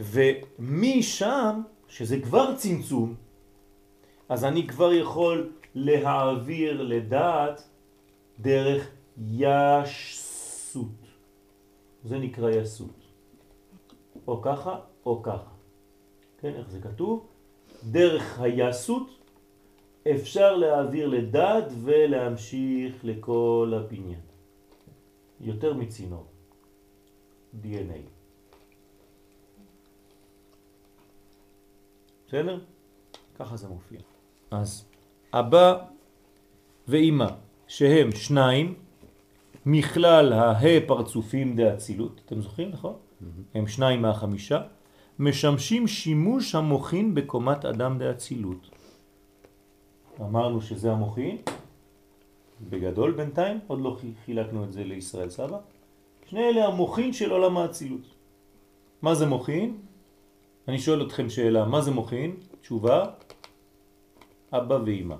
ומשם, שזה כבר צמצום, אז אני כבר יכול להעביר לדעת דרך ישסות. זה נקרא יסות. או ככה או ככה. כן, איך זה כתוב? דרך היסות אפשר להעביר לדעת ולהמשיך לכל הבניין. יותר מצינור. DNA. בסדר? ככה זה מופיע. אז אבא ואימא, שהם שניים, מכלל הה פרצופים דאצילות, אתם זוכרים, נכון? הם שניים מהחמישה, משמשים שימוש המוכין בקומת אדם דאצילות. אמרנו שזה המוכין, בגדול בינתיים, עוד לא חילקנו את זה לישראל סבא. שני אלה המוכין של עולם האצילות. מה זה מוכין? אני שואל אתכם שאלה, מה זה מוכין? תשובה, אבא ואמא.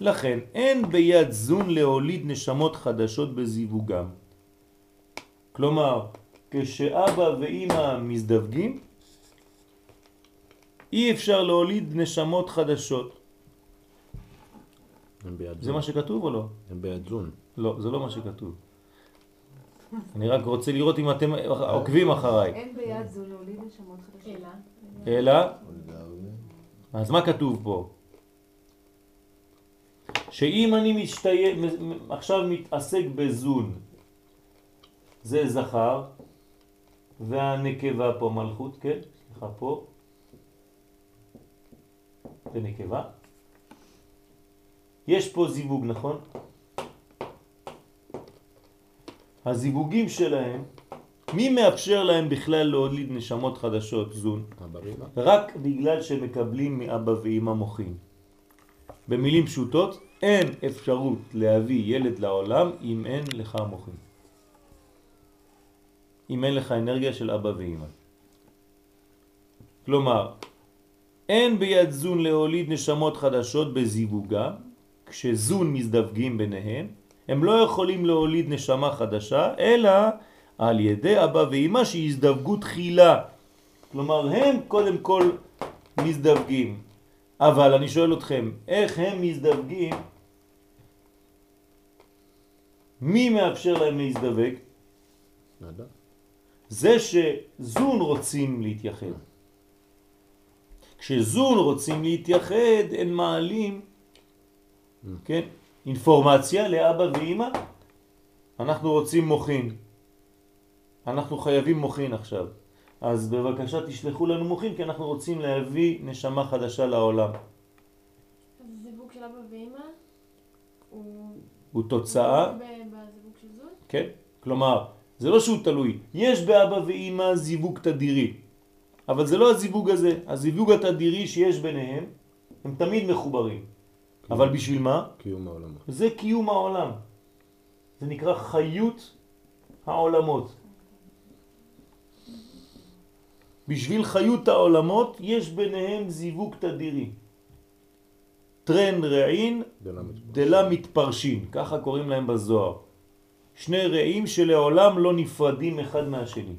לכן אין ביד זון להוליד נשמות חדשות בזיווגם. כלומר, כשאבא ואמא מזדווגים, אי אפשר להוליד נשמות חדשות. זה מה שכתוב או לא? הם ביד זון. לא, זה לא מה שכתוב. אני רק רוצה לראות אם אתם עוקבים אחריי. אין ביד זו להוליד נשמות חדשות. אלא? אז מה כתוב פה? שאם אני משתיה, עכשיו מתעסק בזון, זה זכר, והנקבה פה מלכות, כן? סליחה, פה. זה נקבה. יש פה זיווג, נכון? הזיווגים שלהם, מי מאפשר להם בכלל להוליד נשמות חדשות זון? רק בגלל שמקבלים מאבא ואמא מוחים. במילים פשוטות, אין אפשרות להביא ילד לעולם אם אין לך מוחים. אם אין לך אנרגיה של אבא ואמא. כלומר, אין ביד זון להוליד נשמות חדשות בזיווגה, כשזון מזדווגים ביניהם, הם לא יכולים להוליד נשמה חדשה, אלא על ידי אבא ואמא שיזדווגו תחילה. כלומר, הם קודם כל מזדווגים. אבל אני שואל אתכם, איך הם מזדווגים? מי מאפשר להם להזדווג? זה שזון רוצים להתייחד. כשזון רוצים להתייחד, הם מעלים, כן, אינפורמציה לאבא ואמא, אנחנו רוצים מוכין. אנחנו חייבים מוכין עכשיו. אז בבקשה תשלחו לנו מוכין, כי אנחנו רוצים להביא נשמה חדשה לעולם. אז זיווג של אבא ואמא הוא... הוא תוצאה... בזיווג של זון? כן. כלומר, זה לא שהוא תלוי. יש באבא ואמא זיווג תדירי. אבל זה לא הזיווג הזה. הזיווג התדירי שיש ביניהם, הם תמיד מחוברים. אבל בשביל מה? קיום העולם. זה קיום העולם. זה נקרא חיות העולמות. בשביל חיות העולמות יש ביניהם זיווג תדירי. טרן רעין דלה מתפרשין, ככה קוראים להם בזוהר. שני רעים שלעולם לא נפרדים אחד מהשני.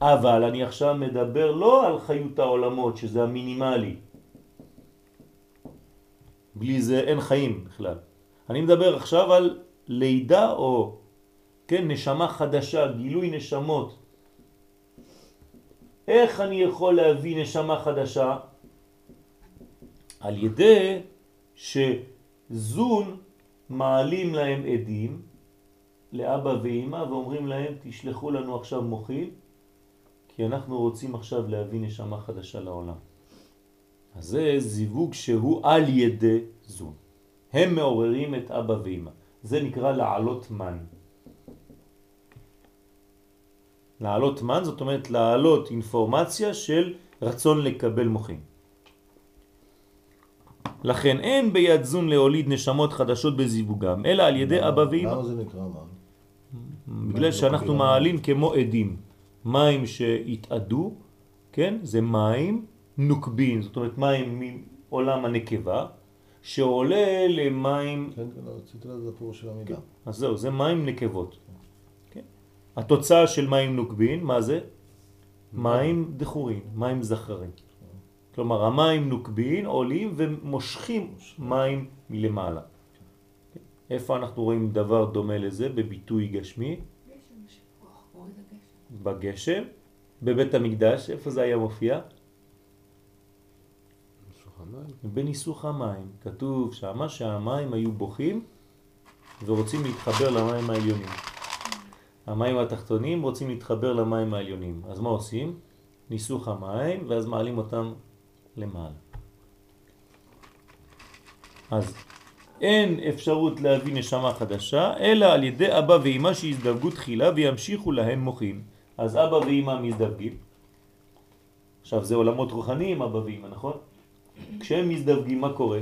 אבל אני עכשיו מדבר לא על חיות העולמות, שזה המינימלי. בלי זה אין חיים בכלל. אני מדבר עכשיו על לידה או, כן, נשמה חדשה, גילוי נשמות. איך אני יכול להביא נשמה חדשה? על ידי שזון מעלים להם עדים לאבא ואמא ואומרים להם תשלחו לנו עכשיו מוכיל כי אנחנו רוצים עכשיו להביא נשמה חדשה לעולם. אז זה זיווג שהוא על ידי זון. הם מעוררים את אבא ואמא. זה נקרא לעלות מן. לעלות מן זאת אומרת לעלות אינפורמציה של רצון לקבל מוחים. לכן אין ביד זון להוליד נשמות חדשות בזיווגם, אלא על ידי אבא ואמא. למה זה נקרא מן? בגלל שאנחנו מעלים כמו עדים. מים שהתאדו, כן? זה מים נוקבים, זאת אומרת מים מעולם הנקבה, שעולה למים... כן, כן, רציתי לדעת הפירוש של המילה. אז זהו, זה מים נקבות. כן? התוצאה של מים נוקבין, מה זה? מים דחורין, מים זכרים. כלומר, המים נוקבין עולים ומושכים מים מלמעלה. איפה אנחנו רואים דבר דומה לזה בביטוי גשמי? בגשם. בבית המקדש, איפה זה היה מופיע? בניסוך המים. כתוב שמה שהמים היו בוכים ורוצים להתחבר למים העליונים. המים התחתונים רוצים להתחבר למים העליונים. אז מה עושים? ניסוך המים ואז מעלים אותם למעלה. אז אין אפשרות להביא נשמה חדשה, אלא על ידי אבא ואמא שיזדווגו תחילה וימשיכו להם מוחים. אז אבא ואמא מזדווגים. עכשיו זה עולמות רוחניים אבא ואמא, נכון? כשהם מזדווגים מה קורה?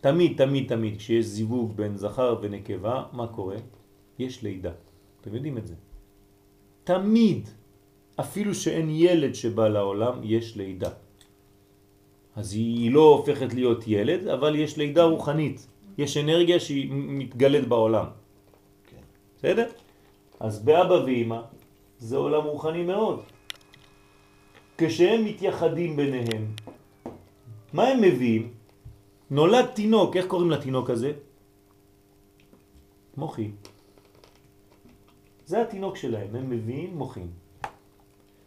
תמיד, תמיד, תמיד, כשיש זיווג בין זכר ונקבה, מה קורה? יש לידה. אתם יודעים את זה. תמיד, אפילו שאין ילד שבא לעולם, יש לידה. אז היא לא הופכת להיות ילד, אבל יש לידה רוחנית. יש אנרגיה שהיא מתגלת בעולם. כן. בסדר? אז באבא ואמא זה עולם רוחני מאוד. כשהם מתייחדים ביניהם, מה הם מביאים? נולד תינוק, איך קוראים לתינוק הזה? מוחי. זה התינוק שלהם, הם מביאים מוחים.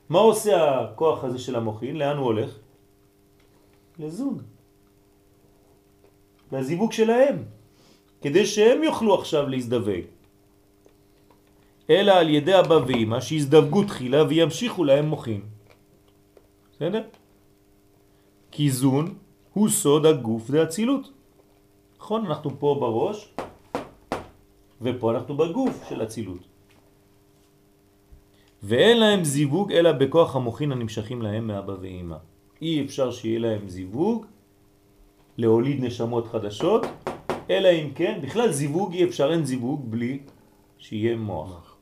מה עושה הכוח הזה של המוחין? לאן הוא הולך? לזוג. לזיווג שלהם, כדי שהם יוכלו עכשיו להזדווג. אלא על ידי אבא ואמא שיזדווגו תחילה וימשיכו להם מוחים. בסדר? כי זון הוא סוד הגוף והצילות. נכון, אנחנו פה בראש ופה אנחנו בגוף של הצילות. ואין להם זיווג אלא בכוח המוחין הנמשכים להם מאבא ואמא. אי אפשר שיהיה להם זיווג, להוליד נשמות חדשות, אלא אם כן, בכלל זיווג אי אפשר, אין זיווג בלי שיהיה מוח.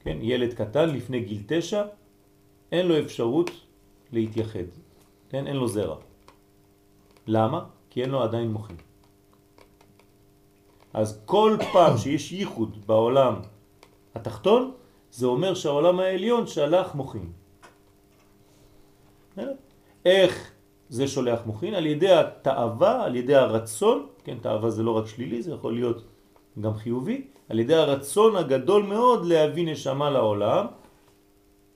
כן, ילד קטן לפני גיל תשע, אין לו אפשרות להתייחד, כן, אין לו זרע. למה? כי אין לו עדיין מוחים. אז כל פעם שיש ייחוד בעולם התחתון, זה אומר שהעולם העליון שלח מוחים. איך זה שולח מוחין? על ידי התאווה, על ידי הרצון, כן, תאווה זה לא רק שלילי, זה יכול להיות גם חיובי, על ידי הרצון הגדול מאוד להביא נשמה לעולם,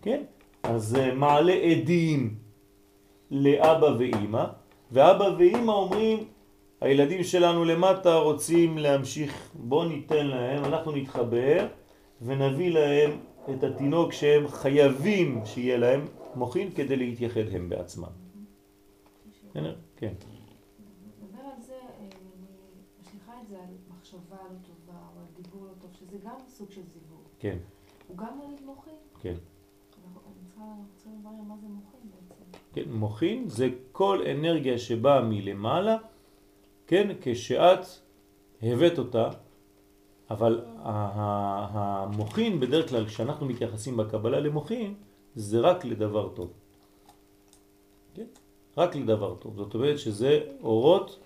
כן? אז מעלה עדים לאבא ואימא, ואבא ואימא אומרים, הילדים שלנו למטה רוצים להמשיך, בוא ניתן להם, אנחנו נתחבר ונביא להם את התינוק שהם חייבים שיהיה להם מוכין כדי להתייחד הם בעצמם. כן. זה, אה, לא לא שזה גם סוג של זיווג. כן. הוא גם מוליד מוכין? כן. אני צריכה לברר מה זה בעצם. כן, מוכין זה כל אנרגיה שבאה מלמעלה, כן, כשאת הבאת אותה, אבל המוכין בדרך כלל כשאנחנו מתייחסים בקבלה למוכין זה רק לדבר טוב. כן? רק לדבר טוב. זאת אומרת שזה אורות,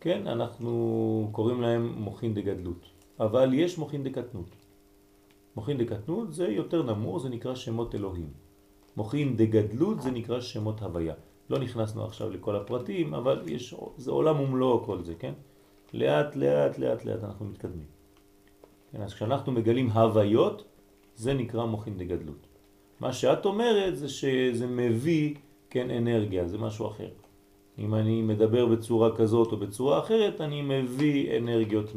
כן, אנחנו קוראים להם מוכין דגדלות. אבל יש מוכין דקטנות. מוכין דקטנות זה יותר נמור, זה נקרא שמות אלוהים. מוכין דגדלות זה נקרא שמות הוויה. לא נכנסנו עכשיו לכל הפרטים, אבל יש, זה עולם ומלואו כל זה, כן? לאט לאט לאט לאט אנחנו מתקדמים. כן, אז כשאנחנו מגלים הוויות, זה נקרא מוכין דגדלות. מה שאת אומרת זה שזה מביא, כן, אנרגיה, זה משהו אחר. אם אני מדבר בצורה כזאת או בצורה אחרת, אני מביא אנרגיות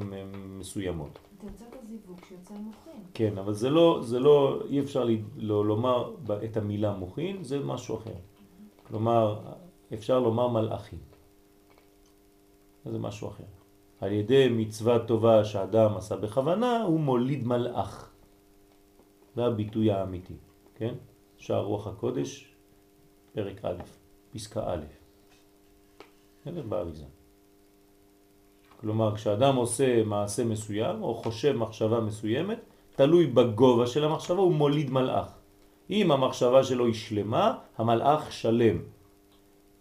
מסוימות. אתה יוצא בזיווג שיוצא מוכין. כן, אבל זה לא, זה לא, אי אפשר לי, לא, לומר את המילה מוכין, זה משהו אחר. כלומר, אפשר לומר מלאכים. זה משהו אחר. על ידי מצווה טובה שאדם עשה בכוונה, הוא מוליד מלאך. זה הביטוי האמיתי. כן? שער רוח הקודש, פרק א', פסקה א'. באריזה. כלומר, כשאדם עושה מעשה מסוים או חושב מחשבה מסוימת, תלוי בגובה של המחשבה, הוא מוליד מלאך. אם המחשבה שלו היא שלמה, המלאך שלם.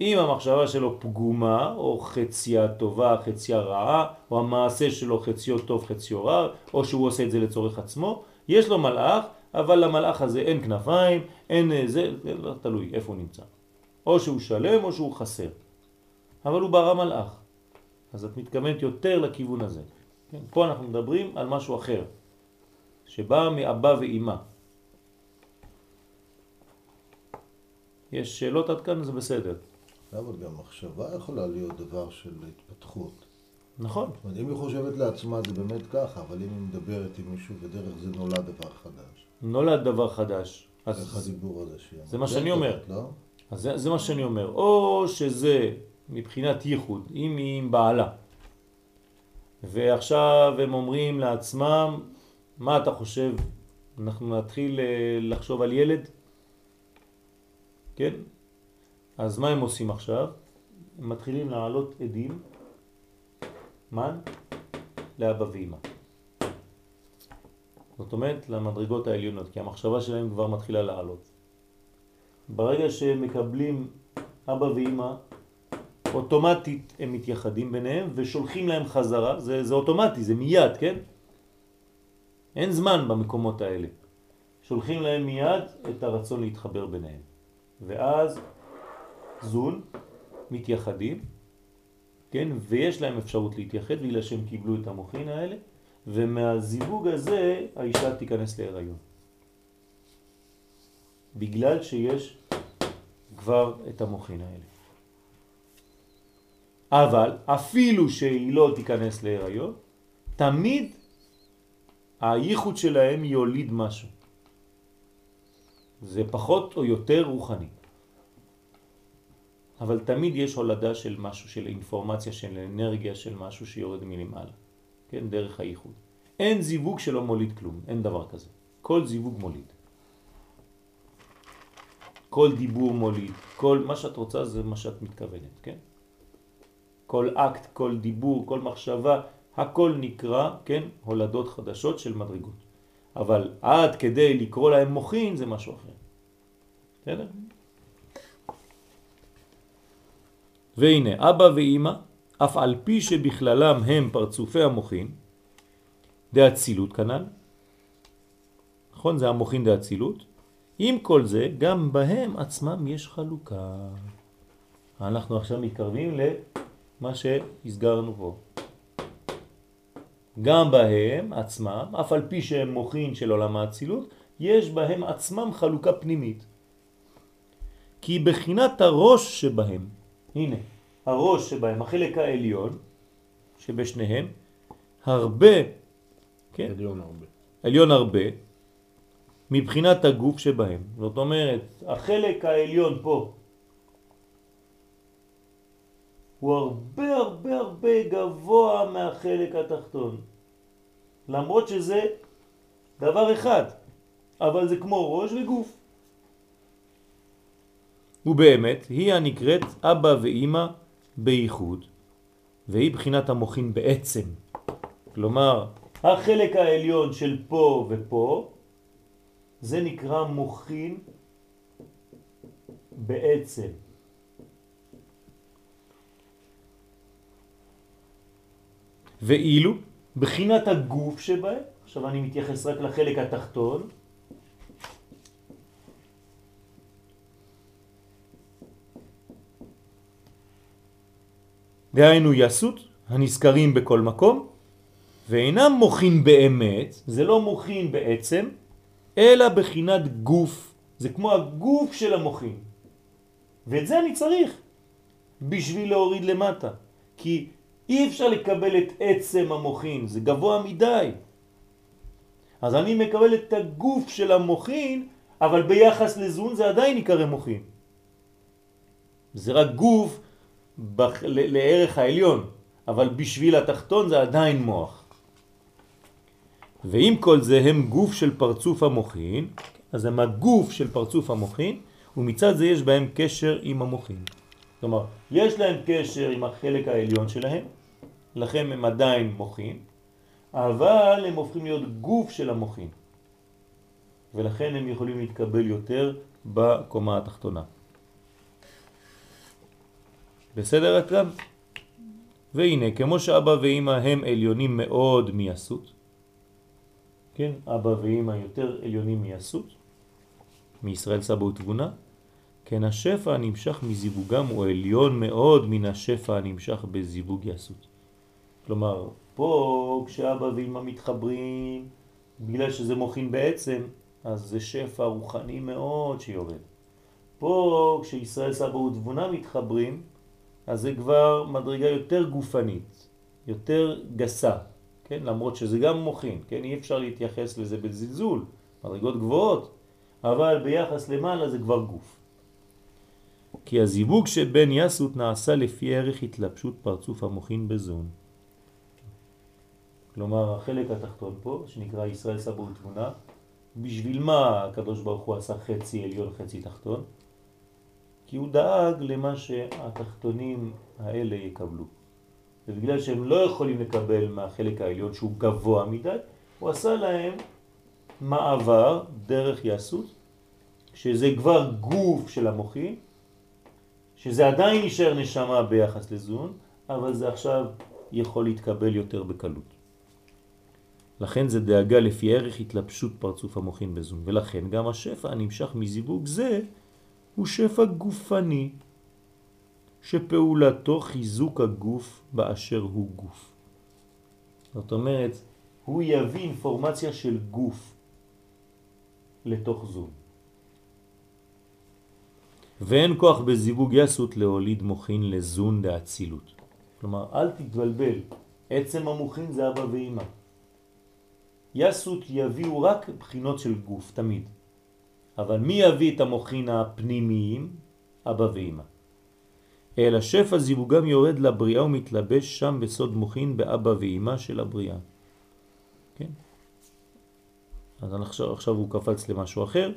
אם המחשבה שלו פגומה, או חציה טובה, חציה רעה, או המעשה שלו חציו טוב, חציו רע, או שהוא עושה את זה לצורך עצמו, יש לו מלאך, אבל למלאך הזה אין כנפיים, אין זה, זה לא תלוי איפה הוא נמצא. או שהוא שלם או שהוא חסר. אבל הוא ברא מלאך. אז את מתכוונת יותר לכיוון הזה. כן? פה אנחנו מדברים על משהו אחר, שבא מאבא ואימא. יש שאלות עד כאן, זה בסדר. אבל גם מחשבה יכולה להיות דבר של התפתחות. נכון. זאת אומרת, אם היא חושבת לעצמה זה באמת ככה, אבל אם היא מדברת עם מישהו בדרך זה נולד דבר חדש. נולד דבר חדש. איך אז הדיבור הזה שהיא זה מה שאני אומר. לא? אז זה, זה מה שאני אומר. או שזה מבחינת ייחוד, אם היא עם בעלה, ועכשיו הם אומרים לעצמם, מה אתה חושב? אנחנו נתחיל אה, לחשוב על ילד? כן? אז מה הם עושים עכשיו? הם מתחילים להעלות עדים, מן, לאבא ואמא. זאת אומרת, למדרגות העליונות, כי המחשבה שלהם כבר מתחילה לעלות. ברגע שהם מקבלים אבא ואמא, אוטומטית הם מתייחדים ביניהם ושולחים להם חזרה, זה, זה אוטומטי, זה מיד, כן? אין זמן במקומות האלה. שולחים להם מיד את הרצון להתחבר ביניהם. ואז זון מתייחדים, כן? ויש להם אפשרות להתייחד בגלל שהם קיבלו את המוחין האלה, ומהזיווג הזה האישה תיכנס להיריון. בגלל שיש כבר את המוחין האלה. אבל אפילו שהיא לא תיכנס להיריון, תמיד הייחוד שלהם יוליד משהו. זה פחות או יותר רוחני. אבל תמיד יש הולדה של משהו, של אינפורמציה, של אנרגיה, של משהו שיורד מלמעלה. כן, דרך הייחוד. אין זיווג שלא מוליד כלום, אין דבר כזה. כל זיווג מוליד. כל דיבור מוליד, כל מה שאת רוצה זה מה שאת מתכוונת, כן? כל אקט, כל דיבור, כל מחשבה, הכל נקרא, כן, הולדות חדשות של מדרגות. אבל עד כדי לקרוא להם מוחין זה משהו אחר. בסדר? והנה, אבא ואימא, אף על פי שבכללם הם פרצופי המוחין, דאצילות כנ"ל, נכון? זה המוחין דאצילות. עם כל זה, גם בהם עצמם יש חלוקה. אנחנו עכשיו מתקרבים למה שהסגרנו פה. גם בהם עצמם, אף על פי שהם מוחין של עולם האצילות, יש בהם עצמם חלוקה פנימית. כי בחינת הראש שבהם, הנה, הראש שבהם, החלק העליון שבשניהם, הרבה, כן? עליון הרבה. עליון הרבה, מבחינת הגוף שבהם. זאת אומרת, החלק העליון פה הוא הרבה הרבה הרבה גבוה מהחלק התחתון. למרות שזה דבר אחד, אבל זה כמו ראש וגוף. ובאמת, היא הנקראת אבא ואימא בייחוד, והיא בחינת המוחין בעצם. כלומר, החלק העליון של פה ופה, זה נקרא מוחין בעצם. ואילו בחינת הגוף שבהם, עכשיו אני מתייחס רק לחלק התחתון, דהיינו יסות, הנזכרים בכל מקום, ואינם מוכין באמת, זה לא מוכין בעצם, אלא בחינת גוף, זה כמו הגוף של המוכין. ואת זה אני צריך בשביל להוריד למטה, כי אי אפשר לקבל את עצם המוכין, זה גבוה מדי. אז אני מקבל את הגוף של המוכין, אבל ביחס לזון זה עדיין יקרא מוכין. זה רק גוף בח... לערך העליון, אבל בשביל התחתון זה עדיין מוח. ועם כל זה הם גוף של פרצוף המוחין, אז הם הגוף של פרצוף המוחין, ומצד זה יש בהם קשר עם המוחין. כלומר, יש להם קשר עם החלק העליון שלהם, לכן הם עדיין מוחין, אבל הם הופכים להיות גוף של המוחין. ולכן הם יכולים להתקבל יותר בקומה התחתונה. בסדר עד כאן? והנה, כמו שאבא ואמא הם עליונים מאוד מייסות, כן, אבא ואמא יותר עליונים מייסות, מישראל סבא ותבונה, כן השפע הנמשך מזיווגם הוא עליון מאוד מן השפע הנמשך בזיווג יסות. כלומר, פה כשאבא ואמא מתחברים, בגלל שזה מוכין בעצם, אז זה שפע רוחני מאוד שיורד. פה כשישראל סבא ותבונה מתחברים, אז זה כבר מדרגה יותר גופנית, יותר גסה, כן? למרות שזה גם מוכין, כן? אי אפשר להתייחס לזה בזלזול, מדרגות גבוהות, אבל ביחס למעלה זה כבר גוף. כי הזיווג שבין יסות נעשה לפי ערך התלבשות פרצוף המוכין בזון. כלומר, החלק התחתון פה, שנקרא ישראל סבו ותמונה, בשביל מה הקדוש ברוך הוא עשה חצי עליון חצי תחתון? כי הוא דאג למה שהתחתונים האלה יקבלו. ובגלל שהם לא יכולים לקבל מהחלק העליון שהוא גבוה מדי, הוא עשה להם מעבר דרך יסות, שזה כבר גוף של המוחים, שזה עדיין נשאר נשמה ביחס לזון, אבל זה עכשיו יכול להתקבל יותר בקלות. לכן זה דאגה לפי ערך התלבשות פרצוף המוחין בזון, ולכן גם השפע הנמשך מזיווג זה הוא שפע גופני, שפעולתו חיזוק הגוף באשר הוא גוף. זאת אומרת, הוא יביא אינפורמציה של גוף לתוך זון. ואין כוח בזיווג יסות להוליד מוכין לזון דאצילות. כלומר, אל תתבלבל, עצם המוכין זה אבא ואמא. יסות יביאו רק בחינות של גוף, תמיד. אבל מי יביא את המוכין הפנימיים? אבא ואמא. אלא שפע זיווגם יורד לבריאה ומתלבש שם בסוד מוכין באבא ואמא של הבריאה. כן? אז עכשיו, עכשיו הוא קפץ למשהו אחר.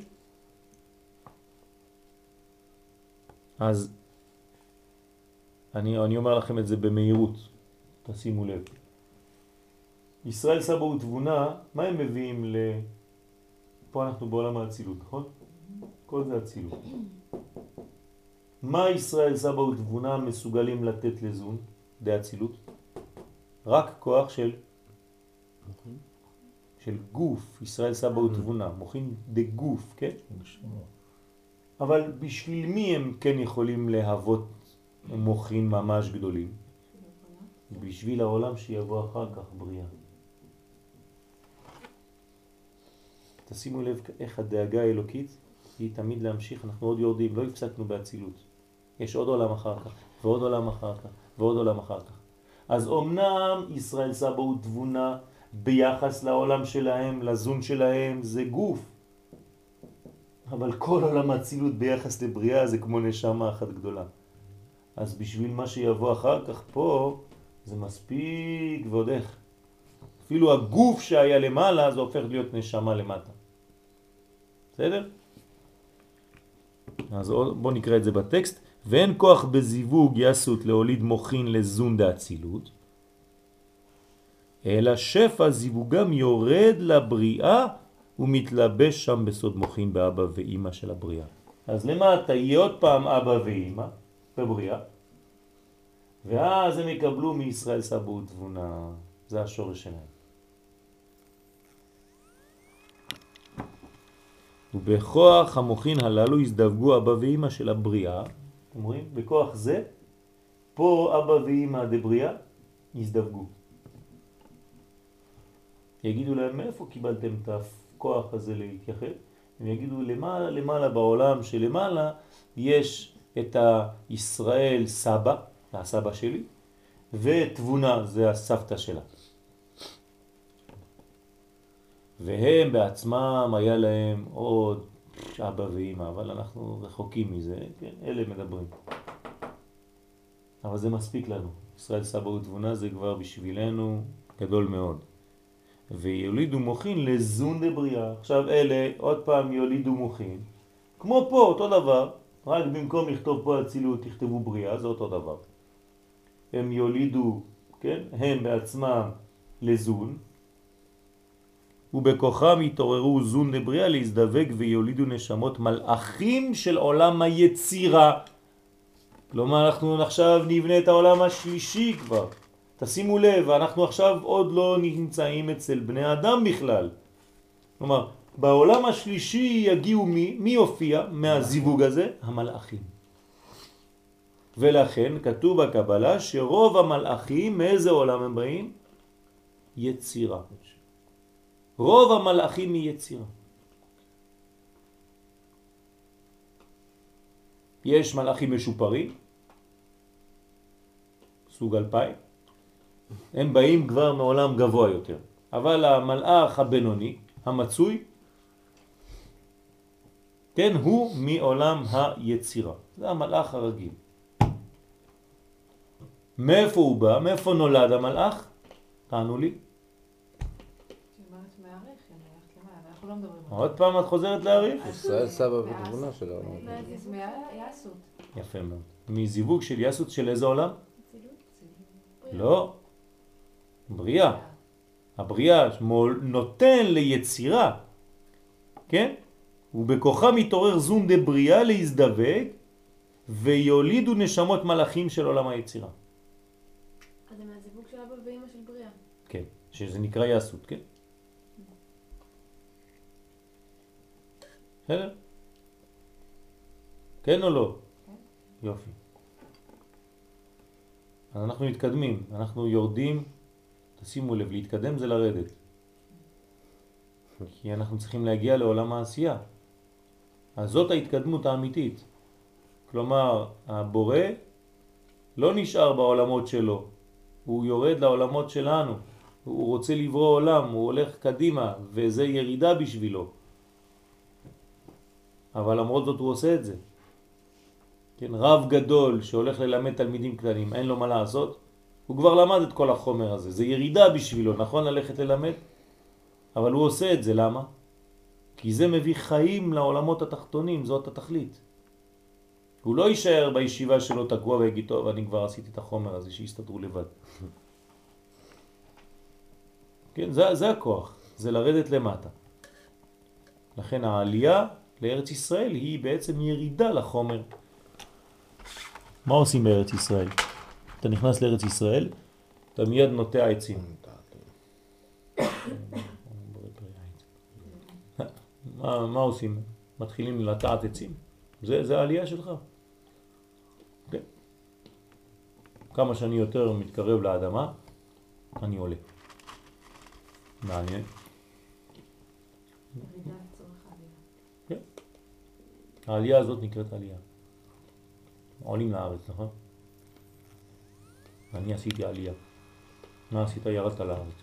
אז אני, אני אומר לכם את זה במהירות, תשימו לב. ישראל סבא ותבונה, מה הם מביאים ל... פה אנחנו בעולם האצילות, נכון? כל זה אצילות. מה ישראל סבא ותבונה מסוגלים לתת לזון, דאצילות? רק כוח של של גוף, ישראל סבא ותבונה, מוכין דגוף, כן? אבל בשביל מי הם כן יכולים להוות מוכין ממש גדולים? בשביל העולם שיבוא אחר כך בריאה. תשימו לב איך הדאגה האלוקית היא תמיד להמשיך, אנחנו עוד יורדים, לא הפסקנו באצילות. יש עוד עולם אחר כך, ועוד עולם אחר כך, ועוד עולם אחר כך. אז אמנם ישראל סבא ותבונה ביחס לעולם שלהם, לזון שלהם, זה גוף. אבל כל עולם האצילות ביחס לבריאה זה כמו נשמה אחת גדולה. אז בשביל מה שיבוא אחר כך פה, זה מספיק ועוד איך. אפילו הגוף שהיה למעלה זה הופך להיות נשמה למטה. בסדר? אז בואו נקרא את זה בטקסט. ואין כוח בזיווג יסות להוליד מוכין לזון דאצילות, אלא שפע זיווגם יורד לבריאה ומתלבש שם בסוד מוכין באבא ואימא של הבריאה. אז למטה יהיה עוד פעם אבא ואימא בבריאה, ואז הם יקבלו מישראל סבא ותבונה, זה השורש שלהם. ובכוח המוכין הללו הזדווגו אבא ואימא של הבריאה, אתם רואים? בכוח זה, פה אבא ואימא דבריאה הזדווגו. יגידו להם, מאיפה קיבלתם את הכוח הזה להתייחד? הם יגידו, למעלה, למעלה בעולם שלמעלה יש את הישראל סבא, הסבא שלי, ותבונה זה הסבתא שלה. והם בעצמם היה להם עוד אבא ואמא, אבל אנחנו רחוקים מזה, כן, אלה מדברים. אבל זה מספיק לנו. ישראל סבא ותבונה זה כבר בשבילנו גדול מאוד. ויולידו מוכין לזון דבריאה. עכשיו אלה עוד פעם יולידו מוכין. כמו פה, אותו דבר, רק במקום לכתוב פה אצילות תכתבו בריאה, זה אותו דבר. הם יולידו, כן, הם בעצמם לזון, ובכוחם יתעוררו זון דבריאה להזדווג ויולידו נשמות מלאכים של עולם היצירה. כלומר, אנחנו עכשיו נבנה את העולם השלישי כבר. תשימו לב, אנחנו עכשיו עוד לא נמצאים אצל בני אדם בכלל. כלומר, בעולם השלישי יגיעו מי? מי יופיע מהזיווג הזה? המלאכים. ולכן כתוב בקבלה שרוב המלאכים, מאיזה עולם הם באים? יצירה. רוב המלאכים מיצירה. יש מלאכים משופרים, סוג אלפיים, הם באים כבר מעולם גבוה יותר. אבל המלאך הבינוני, המצוי, כן, הוא מעולם היצירה. זה המלאך הרגיל. מאיפה הוא בא? מאיפה נולד המלאך? תענו לי. לא מדברים על עוד פעם את חוזרת להעריך? ישראל סבא ותבונה של העולם. זה מהיסות. יפה מאוד. מזיווג של יסות של איזה עולם? לא. בריאה. הבריאה נותן ליצירה, כן? ובכוחה מתעורר זון דבריאה להזדווג ויולידו נשמות מלאכים של עולם היצירה. אז זה מהזיווג של אבא ואמא של בריאה. כן, שזה נקרא יסות, כן? בסדר? כן או לא? יופי. אז אנחנו מתקדמים, אנחנו יורדים, תשימו לב, להתקדם זה לרדת. כי אנחנו צריכים להגיע לעולם העשייה. אז זאת ההתקדמות האמיתית. כלומר, הבורא לא נשאר בעולמות שלו, הוא יורד לעולמות שלנו. הוא רוצה לברוא עולם, הוא הולך קדימה, וזה ירידה בשבילו. אבל למרות זאת הוא עושה את זה. כן, רב גדול שהולך ללמד תלמידים קטנים, אין לו מה לעשות, הוא כבר למד את כל החומר הזה. זה ירידה בשבילו, נכון ללכת ללמד? אבל הוא עושה את זה, למה? כי זה מביא חיים לעולמות התחתונים, זאת התכלית. הוא לא יישאר בישיבה שלו תקוע ויגיד, טוב, אני כבר עשיתי את החומר הזה, שיסתדרו לבד. כן, זה, זה הכוח, זה לרדת למטה. לכן העלייה לארץ ישראל היא בעצם ירידה לחומר. מה עושים בארץ ישראל? אתה נכנס לארץ ישראל, אתה מיד נוטע עצים. מה, מה עושים? מתחילים לטעת עצים. זה, זה העלייה שלך. כן. כמה שאני יותר מתקרב לאדמה, אני עולה. מעניין. העלייה הזאת נקראת עלייה. עולים לארץ, נכון? אני עשיתי עלייה. מה עשית? ירדת לארץ.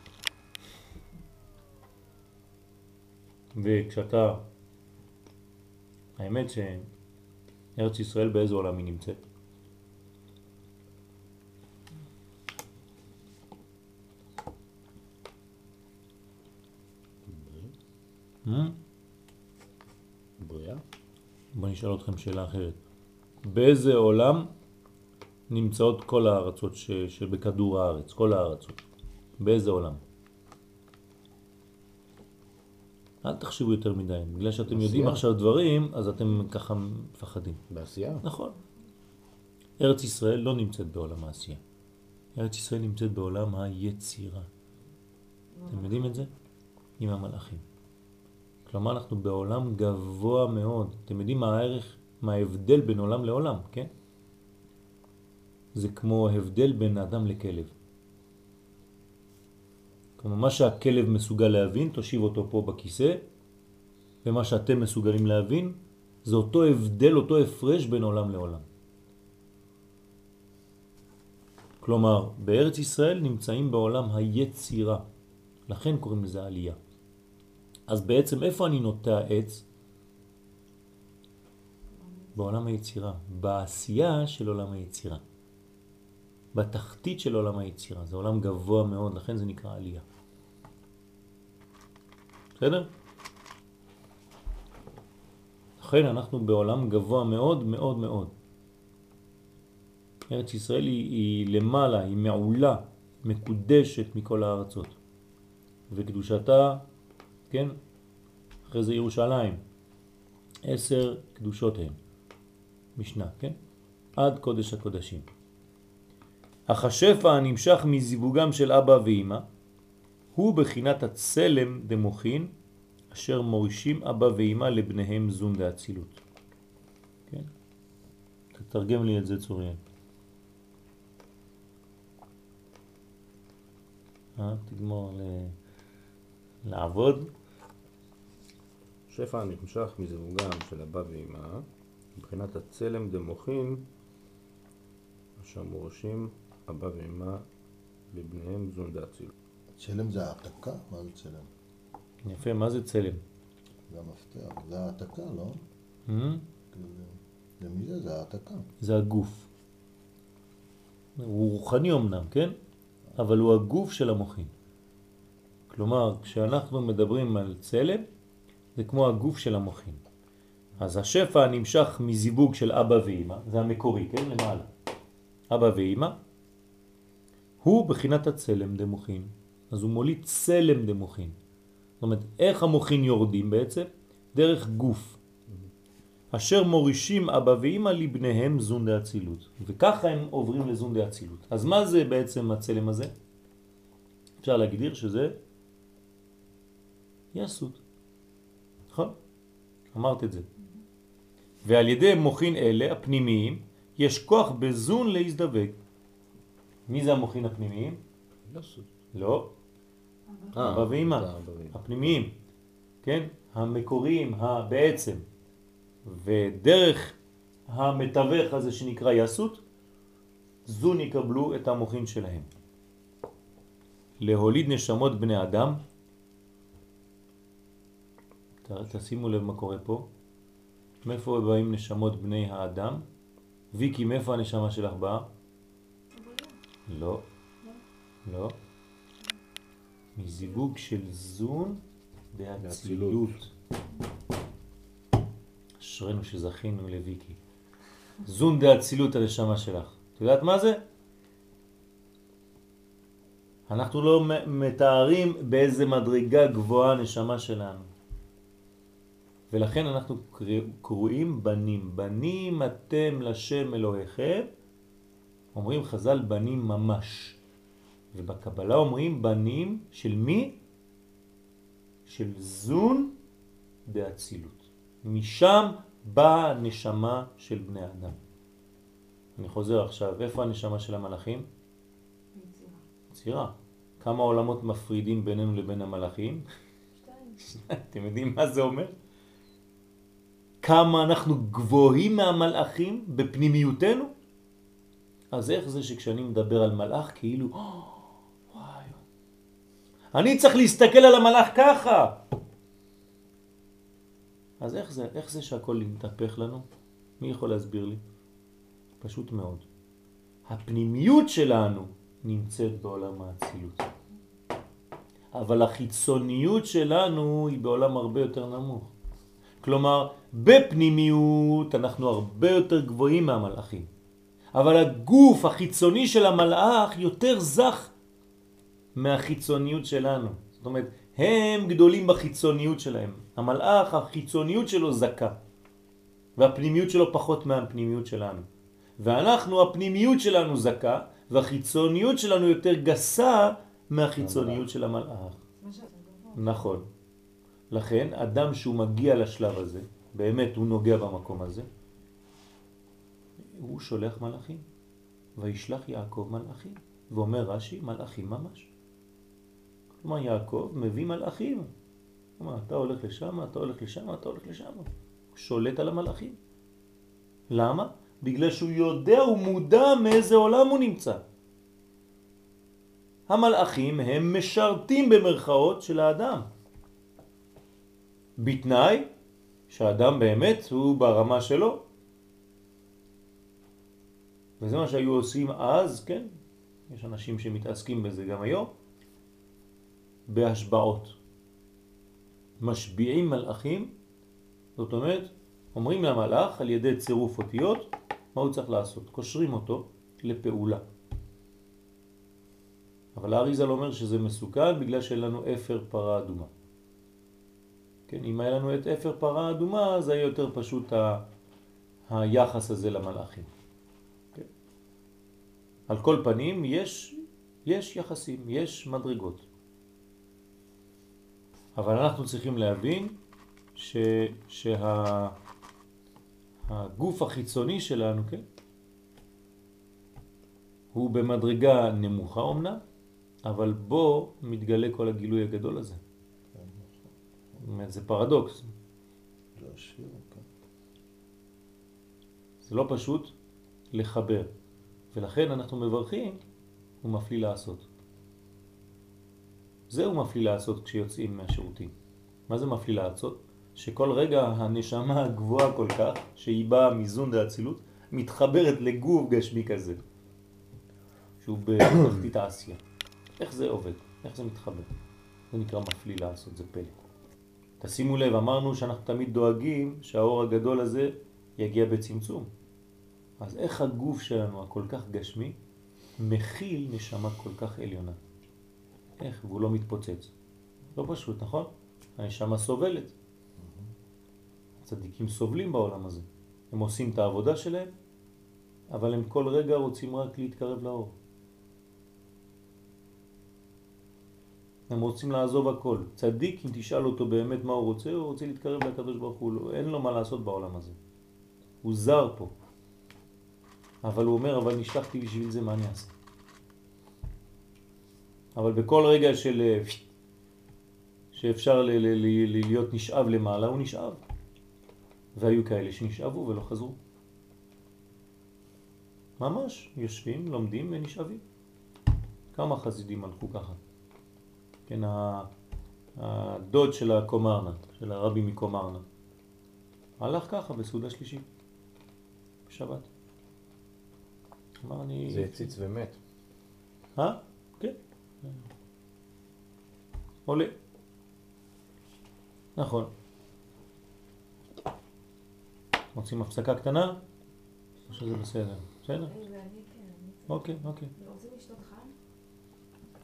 וכשאתה... האמת שארץ ישראל באיזה עולם היא נמצאת? בריאה? בוא נשאל אתכם שאלה אחרת. באיזה עולם נמצאות כל הארצות ש... שבכדור הארץ, כל הארצות? באיזה עולם? אל תחשבו יותר מדי, בגלל שאתם בעשייה. יודעים עכשיו דברים, אז אתם ככה מפחדים. בעשייה? נכון. ארץ ישראל לא נמצאת בעולם העשייה. ארץ ישראל נמצאת בעולם היצירה. אתם יודעים את זה? עם המלאכים. כלומר, אנחנו בעולם גבוה מאוד. אתם יודעים מה הערך, מה ההבדל בין עולם לעולם, כן? זה כמו הבדל בין אדם לכלב. כלומר, מה שהכלב מסוגל להבין, תושיב אותו פה בכיסא, ומה שאתם מסוגלים להבין, זה אותו הבדל, אותו הפרש בין עולם לעולם. כלומר, בארץ ישראל נמצאים בעולם היצירה, לכן קוראים לזה עלייה. אז בעצם איפה אני נוטע עץ? בעולם היצירה, בעשייה של עולם היצירה. בתחתית של עולם היצירה, זה עולם גבוה מאוד, לכן זה נקרא עלייה. בסדר? לכן אנחנו בעולם גבוה מאוד מאוד מאוד. ארץ ישראל היא, היא למעלה, היא מעולה, מקודשת מכל הארצות. וקדושתה, כן? אחרי זה ירושלים. עשר קדושות הן. משנה, כן? עד קודש הקודשים. אך השפע הנמשך מזיווגם של אבא ואמא הוא בחינת הצלם דמוכין אשר מורישים אבא ואמא לבניהם זון דאצילות. כן? תתרגם לי את זה צוריאל. אה, תגמור ל... לעבוד. שפע הנמשך מזיווגם של אבא ואמא, מבחינת הצלם דמוכין, אשר מורשים אבא ואמא לבניהם זון דאצילות. צלם זה העתקה? מה זה צלם? יפה, מה זה צלם? זה המפתח, זה העתקה, לא? Hmm? זה מי זה? זה העתקה. זה הגוף. הוא רוחני אמנם, כן? אבל הוא הגוף של המוחין. כלומר, כשאנחנו מדברים על צלם, זה כמו הגוף של המוחין. אז השפע נמשך מזיווג של אבא ואמא, זה המקורי, כן? למעלה. אבא ואמא, הוא בחינת הצלם דמוחין. אז הוא מוליד צלם דמוחין. זאת אומרת, איך המוחין יורדים בעצם? דרך גוף. אשר מורישים אבא ואמא לבניהם זון דאצילות. וככה הם עוברים לזון דאצילות. אז מה זה בעצם הצלם הזה? אפשר להגדיר שזה יסות. נכון? אמרת את זה. ועל ידי מוחין אלה, הפנימיים, יש כוח בזון להזדבק. מי זה המוחין הפנימיים? לא, אה, אבא ואמא, זה אבא ואמא. הפנימיים, כן? המקוריים, בעצם. ודרך המתווך הזה שנקרא יסות, זון יקבלו את המוחין שלהם. להוליד נשמות בני אדם, תשימו לב מה קורה פה, מאיפה באים נשמות בני האדם? ויקי, מאיפה הנשמה שלך באה? לא, לא. מזיווג של זון באצילות. אשרנו שזכינו לויקי. זון דאצילות הנשמה שלך. את יודעת מה זה? אנחנו לא מתארים באיזה מדרגה גבוהה הנשמה שלנו. ולכן אנחנו קר- קרואים בנים. בנים אתם לשם אלוהיכם, אומרים חז"ל בנים ממש. ובקבלה אומרים בנים של מי? של זון דאצילות. משם באה הנשמה של בני אדם. אני חוזר עכשיו, איפה הנשמה של המלאכים? ביצירה. יצירה. כמה עולמות מפרידים בינינו לבין המלאכים? שתיים. אתם יודעים מה זה אומר? כמה אנחנו גבוהים מהמלאכים בפנימיותנו? אז איך זה שכשאני מדבר על מלאך כאילו, "אה, וואי, אני צריך להסתכל על המלאך ככה. אז איך זה, איך זה שהכל מתהפך לנו? מי יכול להסביר לי? פשוט מאוד. הפנימיות שלנו נמצאת בעולם האצילות. אבל החיצוניות שלנו היא בעולם הרבה יותר נמוך. כלומר, בפנימיות אנחנו הרבה יותר גבוהים מהמלאכים. אבל הגוף החיצוני של המלאך יותר זך מהחיצוניות שלנו. זאת אומרת, הם גדולים בחיצוניות שלהם. המלאך, החיצוניות שלו זכה, והפנימיות שלו פחות מהפנימיות שלנו. ואנחנו, הפנימיות שלנו זכה, והחיצוניות שלנו יותר גסה מהחיצוניות של המלאך. נכון. לכן, אדם שהוא מגיע לשלב הזה, באמת הוא נוגע במקום הזה, הוא שולח מלאכים. וישלח יעקב מלאכים. ואומר רש"י, מלאכים ממש. כלומר, יעקב מביא מלאכים. כלומר, אתה הולך לשם, אתה הולך לשם, אתה הולך לשם. הוא שולט על המלאכים. למה? בגלל שהוא יודע, הוא מודע מאיזה עולם הוא נמצא. המלאכים הם משרתים במרכאות של האדם. בתנאי שהאדם באמת הוא ברמה שלו. וזה מה שהיו עושים אז, כן? יש אנשים שמתעסקים בזה גם היום. בהשבעות. משביעים מלאכים, זאת אומרת, אומרים למלאך על ידי צירוף אותיות מה הוא צריך לעשות. קושרים אותו לפעולה. אבל האריזל אומר שזה מסוכן בגלל שאין לנו אפר פרה אדומה. כן, אם היה לנו את אפר פרה אדומה, אז היה יותר פשוט ה... היחס הזה למלאכים. על כל פנים יש, יש יחסים, יש מדרגות. אבל אנחנו צריכים להבין ש, שהגוף החיצוני שלנו, כן, הוא במדרגה נמוכה אמנם, אבל בו מתגלה כל הגילוי הגדול הזה. זה פרדוקס. זה השיר, כן. זה לא פשוט לחבר, ולכן אנחנו מברכים, הוא מפליא לעשות. זהו מפליא לעשות כשיוצאים מהשירותים. מה זה מפליא לעשות? שכל רגע הנשמה הגבוהה כל כך, שהיא באה מזון דאצילות, מתחברת לגוף גשמי כזה, שהוא בתחתית העשייה. איך זה עובד? איך זה מתחבר? זה נקרא מפליא לעשות, זה פלא. תשימו לב, אמרנו שאנחנו תמיד דואגים שהאור הגדול הזה יגיע בצמצום. אז איך הגוף שלנו הכל כך גשמי מכיל נשמה כל כך עליונה? איך? והוא לא מתפוצץ. לא פשוט, נכון? הנשמה סובלת. הצדיקים סובלים בעולם הזה. הם עושים את העבודה שלהם, אבל הם כל רגע רוצים רק להתקרב לאור. הם רוצים לעזוב הכל. צדיק, אם תשאל אותו באמת מה הוא רוצה, הוא רוצה להתקרב לקדוש ברוך הוא. לא- אין לו מה לעשות בעולם הזה. הוא זר פה. אבל הוא אומר, אבל נשלחתי בשביל זה, מה אני אעשה? אבל בכל רגע של... אה, שאפשר ל- ל- ל- להיות נשאב למעלה, הוא נשאב. והיו כאלה שנשאבו ולא חזרו. ממש, יושבים, לומדים ונשאבים. כמה חסידים הלכו ככה? כן, ה- הדוד של הקומרנה, של הרבי מקומרנה, הלך ככה בסעודה שלישית, בשבת. אמר אני... זה הציץ ומת. אה? כן. עולה. נכון. רוצים הפסקה קטנה? או שזה בסדר? בסדר? כן, אוקיי, אוקיי. רוצים לשתות חם?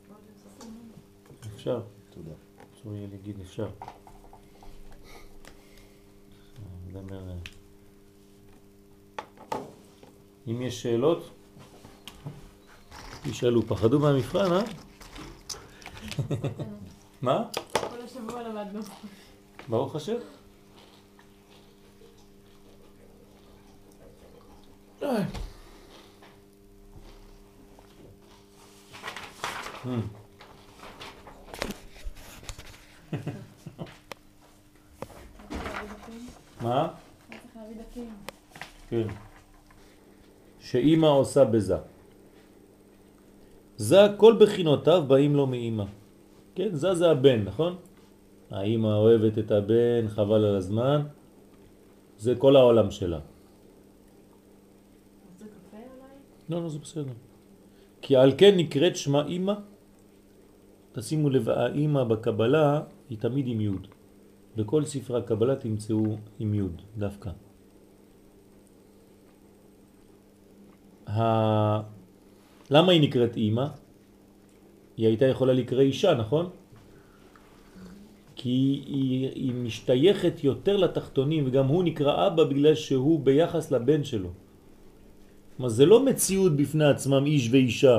עוד נוספים? אפשר. תודה. צורי להגיד אפשר. נדבר... אה, אם יש שאלות, תשאלו. פחדו מהמבחן, אה? מה? כל השבוע למדנו. ברוך השם. איי. Hmm. מה? כן. שאימא עושה בזה. זה כל בחינותיו באים לו מאימא. כן, זה זה הבן, נכון? האימא אוהבת את הבן, חבל על הזמן. זה כל העולם שלה. רוצה קפה אולי? לא, לא, זה בסדר. כי על כן נקראת שמה אימא. תשימו לב, האימא בקבלה היא תמיד עם יוד. בכל ספרי הקבלה תמצאו עם יוד, דווקא. ה... למה היא נקראת אימא? היא הייתה יכולה לקרוא אישה, נכון? כי היא, היא משתייכת יותר לתחתונים, וגם הוא נקרא אבא בגלל שהוא ביחס לבן שלו. כלומר, זה לא מציאות בפני עצמם איש ואישה.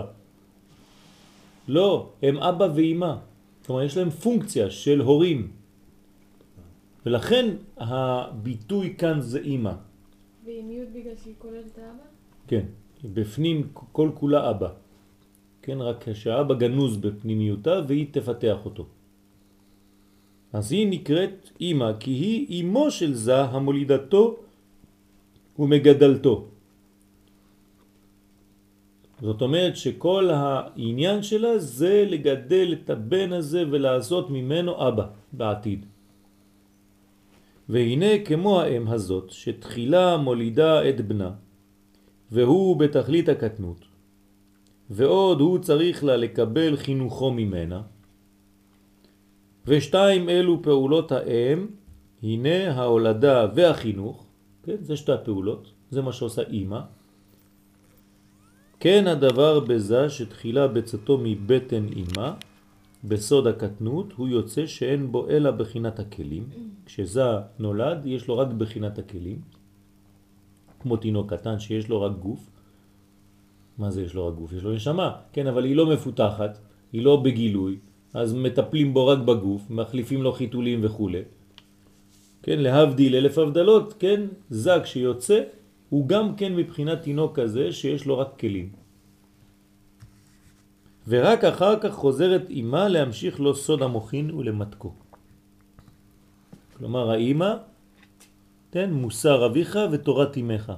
לא, הם אבא ואימא. כלומר, יש להם פונקציה של הורים. ולכן הביטוי כאן זה אימא. ועם י' בגלל שהיא כוללת את האבא? כן, בפנים כל כולה אבא. כן, רק שהאבא גנוז בפנימיותה והיא תפתח אותו. אז היא נקראת אימא, כי היא אימו של זה המולידתו ומגדלתו. זאת אומרת שכל העניין שלה זה לגדל את הבן הזה ולעשות ממנו אבא בעתיד. והנה כמו האם הזאת שתחילה מולידה את בנה והוא בתכלית הקטנות ועוד הוא צריך לה לקבל חינוכו ממנה ושתיים אלו פעולות האם הנה ההולדה והחינוך כן, זה שתי הפעולות זה מה שעושה אימא כן הדבר בזה שתחילה בצאתו מבטן אימא בסוד הקטנות הוא יוצא שאין בו אלא בחינת הכלים. כשזה נולד יש לו רק בחינת הכלים, כמו תינוק קטן שיש לו רק גוף, מה זה יש לו רק גוף? יש לו נשמה, כן, אבל היא לא מפותחת, היא לא בגילוי, אז מטפלים בו רק בגוף, מחליפים לו חיתולים וכו'. כן, להבדיל אלף הבדלות, כן, זק שיוצא, הוא גם כן מבחינת תינוק כזה שיש לו רק כלים. ורק אחר כך חוזרת אימה להמשיך לו סוד המוכין ולמתקו. כלומר, האימא, כן, מוסר אביך ותורת אמך.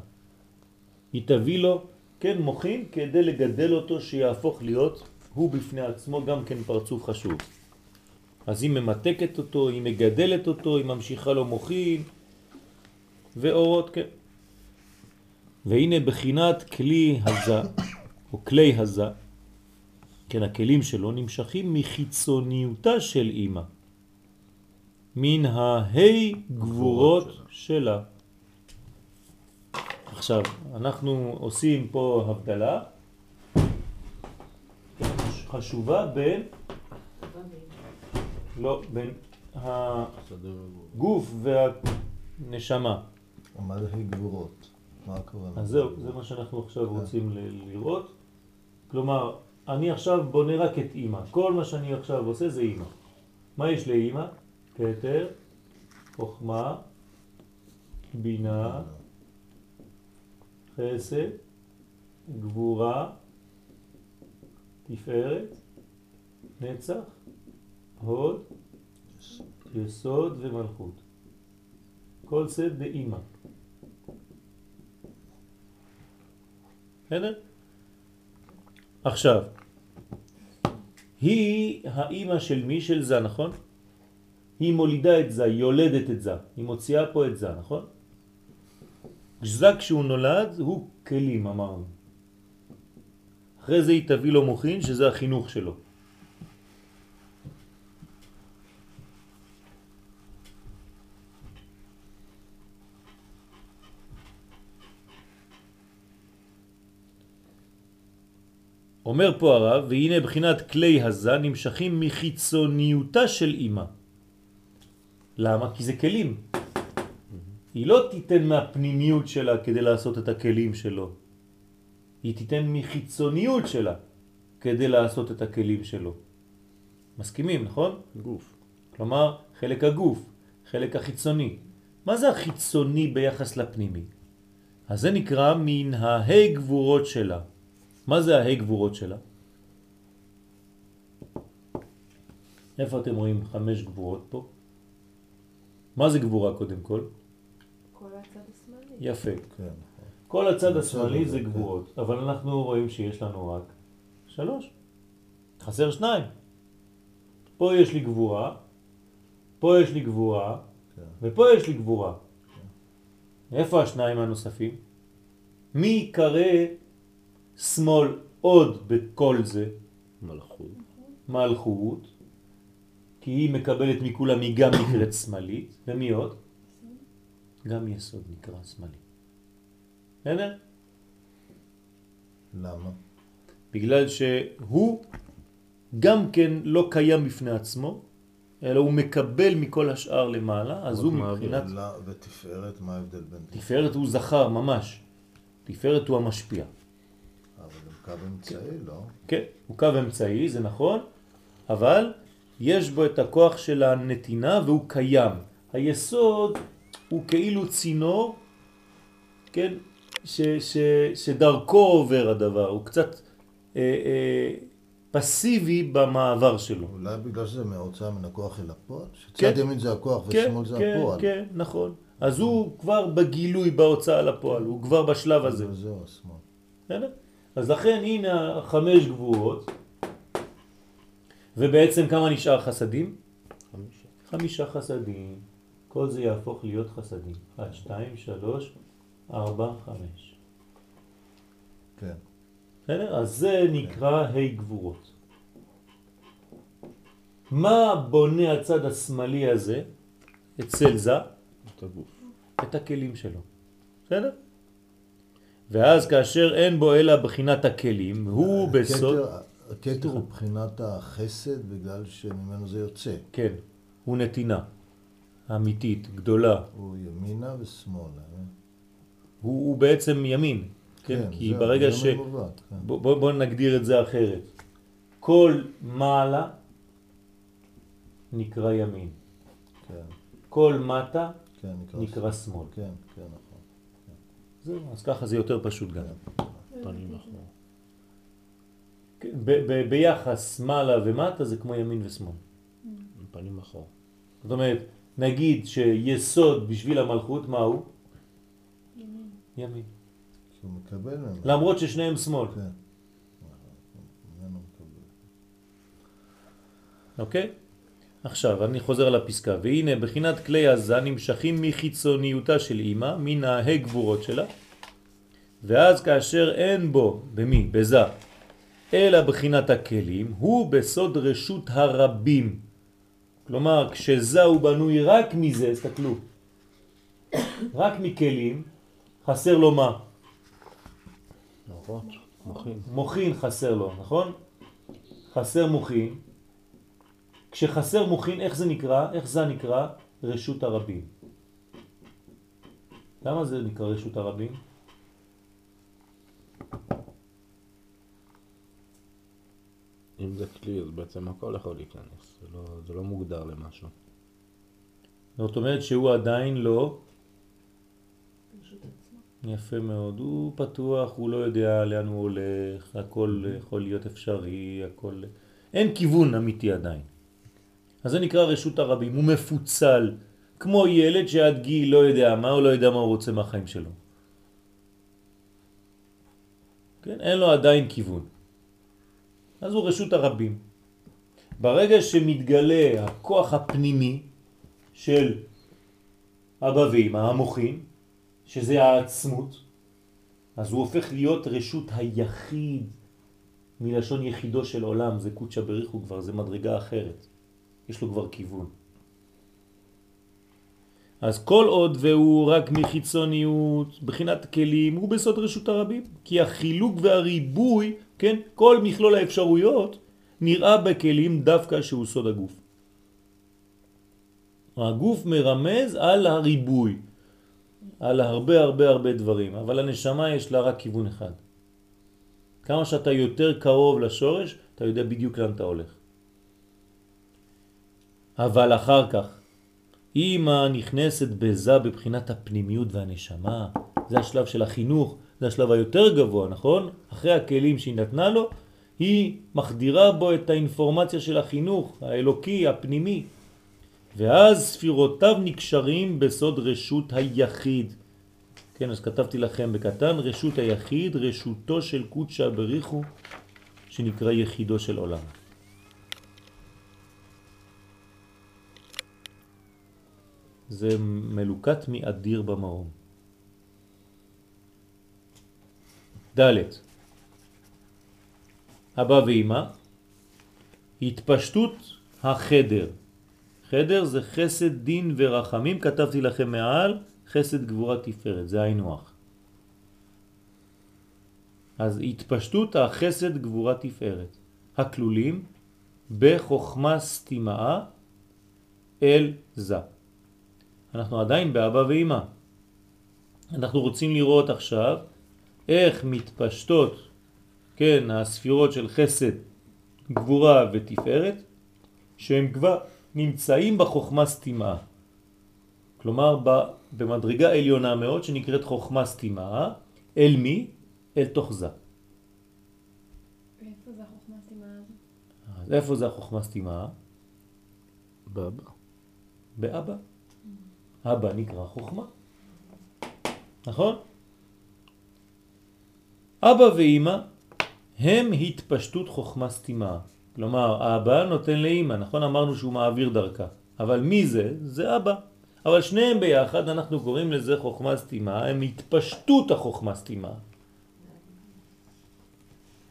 היא תביא לו, כן, מוכין כדי לגדל אותו שיהפוך להיות הוא בפני עצמו גם כן פרצוף חשוב. אז היא ממתקת אותו, היא מגדלת אותו, היא ממשיכה לו מוכין ואורות, כן. והנה בחינת כלי הזה, או כלי הזה, כן, הכלים שלו נמשכים מחיצוניותה של אימא, מן ההי גבורות שלה. עכשיו, אנחנו עושים פה הבדלה חשובה בין, לא, בין הגוף והנשמה. מה זה גבורות? מה הכוונה? אז זהו, זה מה שאנחנו עכשיו רוצים ל- לראות. כלומר, אני עכשיו בונה רק את אימא. כל מה שאני עכשיו עושה זה אימא. מה יש לאימא? כתר, חוכמה, בינה, חסד, גבורה, תפארת, נצח, הוד, יסוד ומלכות. כל זה באימא. בסדר? עכשיו, היא האימא של מי? של זה, נכון? היא מולידה את זה, היא יולדת את זה, היא מוציאה פה את זה, נכון? זה כשהוא נולד הוא כלים אמרנו. אחרי זה היא תביא לו מוכין שזה החינוך שלו. אומר פה הרב, והנה בחינת כלי הזה נמשכים מחיצוניותה של אימא. למה? כי זה כלים. היא לא תיתן מהפנימיות שלה כדי לעשות את הכלים שלו. היא תיתן מחיצוניות שלה כדי לעשות את הכלים שלו. מסכימים, נכון? גוף. כלומר, חלק הגוף, חלק החיצוני. מה זה החיצוני ביחס לפנימי? אז זה נקרא מן ההי גבורות שלה. מה זה ההי גבורות שלה? איפה אתם רואים חמש גבורות פה? מה זה גבורה קודם כל? כל הצד השמאלי. יפה. כן. כל הצד הצד השמאלי הזה, זה כן. גבורות, אבל אנחנו רואים שיש לנו רק שלוש. חסר שניים. פה יש לי גבורה, פה יש לי גבורה, כן. ופה יש לי גבורה. איפה השניים הנוספים? מי יקרא שמאל עוד בכל זה? מלכות. מלכות, כי היא מקבלת מכולם, היא גם נקראת שמאלית, ומי עוד? גם יסוד נקרא שמאלי. בסדר? למה? בגלל שהוא גם כן לא קיים בפני עצמו, אלא הוא מקבל מכל השאר למעלה, אז הוא. מבחינת... ותפארת, מה ההבדל בין? תפארת הוא זכר ממש. תפארת הוא המשפיע. קו אמצעי, לא? כן, הוא קו אמצעי, זה נכון, אבל יש בו את הכוח של הנתינה והוא קיים. היסוד הוא כאילו צינור, כן, ש, ש, שדרכו עובר הדבר, הוא קצת אה, אה, פסיבי במעבר שלו. אולי בגלל שזה מההוצאה מן הכוח אל הפועל? כן. שצד ימין זה הכוח כן, ושמאל זה כן, הפועל. כן, נכון. אז הוא כבר בגילוי בהוצאה לפועל, הוא כבר בשלב הזה. זהו השמאל. אז לכן הנה החמש גבורות, ובעצם כמה נשאר חסדים? חמישה. חמישה חסדים. כל זה יהפוך להיות חסדים. 1, 2, 3, 4, 5. כן. בסדר? אז זה נקרא ה' גבורות. מה בונה הצד השמאלי הזה אצל זה? את הגוף. את הכלים שלו. בסדר? ואז כאשר אין בו אלא בחינת הכלים, הוא בסוד... הכתר- הוא בחינת החסד בגלל שממנו זה יוצא. כן, הוא נתינה. אמיתית, גדולה. הוא ימינה ושמאלה. אה? הוא, הוא בעצם ימין. כן? כן, כי ברגע ש... מעוות, כן. בוא, בוא נגדיר את זה אחרת. כל מעלה נקרא ימין, כן, כל מטה כן, נקרא. נקרא שמאל. כן, כן, נכון. זהו, אז ככה זה יותר פשוט גם. פנים אחורה. כן, ביחס מעלה ומטה זה כמו ימין ושמאל. פנים אחורה. זאת אומרת, נגיד שיסוד בשביל המלכות, מה הוא? ימין. ימין. למרות ששניהם שמאל, כן. אוקיי? עכשיו, אני חוזר על הפסקה. והנה, בחינת כלי עזה נמשכים מחיצוניותה של אימא, מן הגבורות שלה, ואז כאשר אין בו, במי? בזה, אלא בחינת הכלים, הוא בסוד רשות הרבים. כלומר, כשזה הוא בנוי רק מזה, תסתכלו, רק מכלים, חסר לו מה? מוחין. מוכין חסר לו, נכון? חסר מוכין. כשחסר מוכין, איך זה נקרא? איך זה נקרא? רשות הרבים. למה זה נקרא רשות הרבים? אם זה כלי, אז בעצם הכל יכול להיכנס. זה לא, זה לא מוגדר למשהו. זאת אומרת שהוא עדיין לא... יפה מאוד. הוא פתוח, הוא לא יודע לאן הוא הולך, הכל יכול להיות אפשרי, הכל... אין כיוון אמיתי עדיין. אז זה נקרא רשות הרבים, הוא מפוצל, כמו ילד שעד גיל לא יודע מה, הוא לא יודע מה הוא רוצה מהחיים שלו. כן? אין לו עדיין כיוון. אז הוא רשות הרבים. ברגע שמתגלה הכוח הפנימי של אבא ואמא, המוחין, שזה העצמות, אז הוא הופך להיות רשות היחיד מלשון יחידו של עולם, זה קודשא בריחו כבר, זה מדרגה אחרת. יש לו כבר כיוון. אז כל עוד והוא רק מחיצוניות, בחינת כלים, הוא בסוד רשות הרבים. כי החילוק והריבוי, כן, כל מכלול האפשרויות, נראה בכלים דווקא שהוא סוד הגוף. הגוף מרמז על הריבוי, על הרבה הרבה הרבה דברים, אבל הנשמה יש לה רק כיוון אחד. כמה שאתה יותר קרוב לשורש, אתה יודע בדיוק לאן אתה הולך. אבל אחר כך, אמא נכנסת בזה בבחינת הפנימיות והנשמה, זה השלב של החינוך, זה השלב היותר גבוה, נכון? אחרי הכלים שהיא נתנה לו, היא מחדירה בו את האינפורמציה של החינוך, האלוקי, הפנימי. ואז ספירותיו נקשרים בסוד רשות היחיד. כן, אז כתבתי לכם בקטן, רשות היחיד, רשותו של קודשא בריחו, שנקרא יחידו של עולם. זה מלוקת מאדיר במרום. ד' אבא ואמא, התפשטות החדר. חדר זה חסד, דין ורחמים, כתבתי לכם מעל, חסד גבורה תפארת, זה היינו. אז התפשטות החסד גבורה תפארת, הכלולים בחוכמה סתימה אל זה. אנחנו עדיין באבא ואמא. אנחנו רוצים לראות עכשיו איך מתפשטות, כן, הספירות של חסד, גבורה ותפארת, שהם כבר נמצאים בחוכמה סתימה. כלומר, במדרגה עליונה מאוד שנקראת חוכמה סתימה, אל מי? אל תוך זה. ואיפה זה החוכמה הסתימה? אז איפה זה החוכמה סתימה? באבא. באבא. אבא נקרא חוכמה. נכון? אבא ואימא הם התפשטות חוכמה סתימה. כלומר, האבא נותן לאימא, נכון? אמרנו שהוא מעביר דרכה. אבל מי זה? זה אבא. אבל שניהם ביחד אנחנו קוראים לזה חוכמה סתימה, הם התפשטות החוכמה סתימה.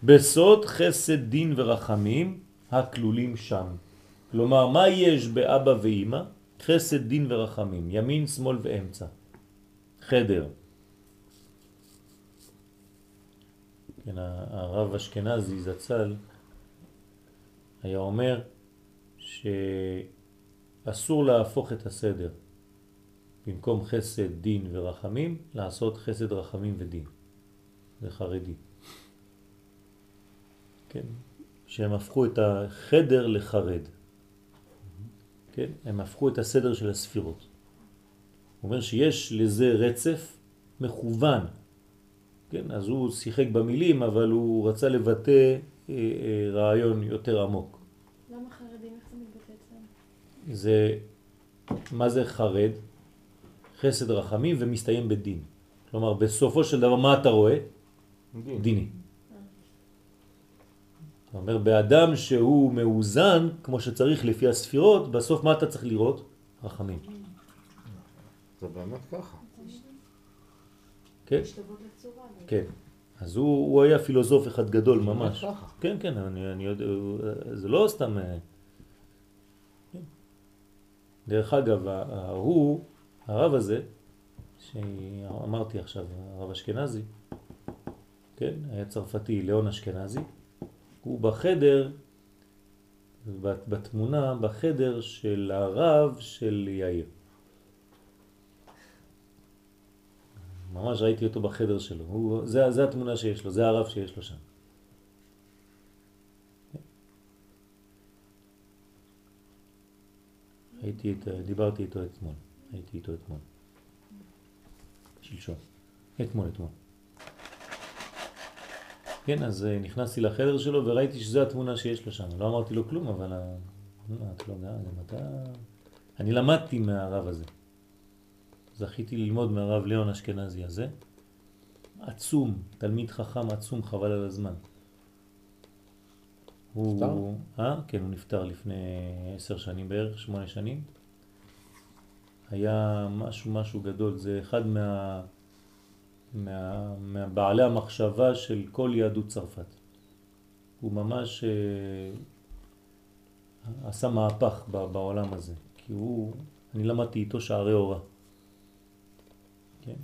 בסוד חסד דין ורחמים הכלולים שם. כלומר, מה יש באבא ואימא? חסד דין ורחמים, ימין, שמאל ואמצע. חדר. כן, הרב אשכנזי זצ"ל היה אומר שאסור להפוך את הסדר. במקום חסד, דין ורחמים, לעשות חסד, רחמים ודין. זה חרדי. כן, שהם הפכו את החדר לחרד. כן, הם הפכו את הסדר של הספירות. הוא אומר שיש לזה רצף מכוון. כן, אז הוא שיחק במילים, אבל הוא רצה לבטא אה, אה, רעיון יותר עמוק. למה חרדים? איך זה מתבטא אצלם? זה, מה זה חרד? חסד רחמים ומסתיים בדין. כלומר, בסופו של דבר, מה אתה רואה? דין. דיני. זאת אומרת, באדם שהוא מאוזן, כמו שצריך לפי הספירות, בסוף מה אתה צריך לראות? רחמים. זה באמת ככה. כן? לצורה. כן. אז הוא, הוא היה פילוסוף אחד גדול ממש. כן, כן, אני, אני יודע, זה לא סתם... אה, כן. דרך אגב, הוא, הרב הזה, שאמרתי עכשיו, הרב אשכנזי, כן, היה צרפתי, ליאון אשכנזי, הוא בחדר, בת- בתמונה, בחדר של הרב של יאיר. ממש ראיתי אותו בחדר שלו, הוא, זה, זה התמונה שיש לו, זה הרב שיש לו שם. הייתי, את, דיברתי איתו אתמול, הייתי איתו אתמול. שלשום. אתמול, אתמול. כן, אז אה, נכנסתי לחדר שלו וראיתי שזו התמונה שיש לו שם. לא אמרתי לו כלום, אבל... את לא יודע, גם אתה... אני למדתי מהרב הזה. זכיתי ללמוד מהרב ליאון אשכנזי הזה. עצום, תלמיד חכם עצום, חבל על הזמן. הוא... נפטר? אה? כן, הוא נפטר לפני עשר שנים בערך, שמונה שנים. היה משהו משהו גדול, זה אחד מה... מה... מהבעלי המחשבה של כל יהדות צרפת. הוא ממש אה, עשה מהפך ב- בעולם הזה, כי הוא, אני למדתי איתו שערי אורה. כן?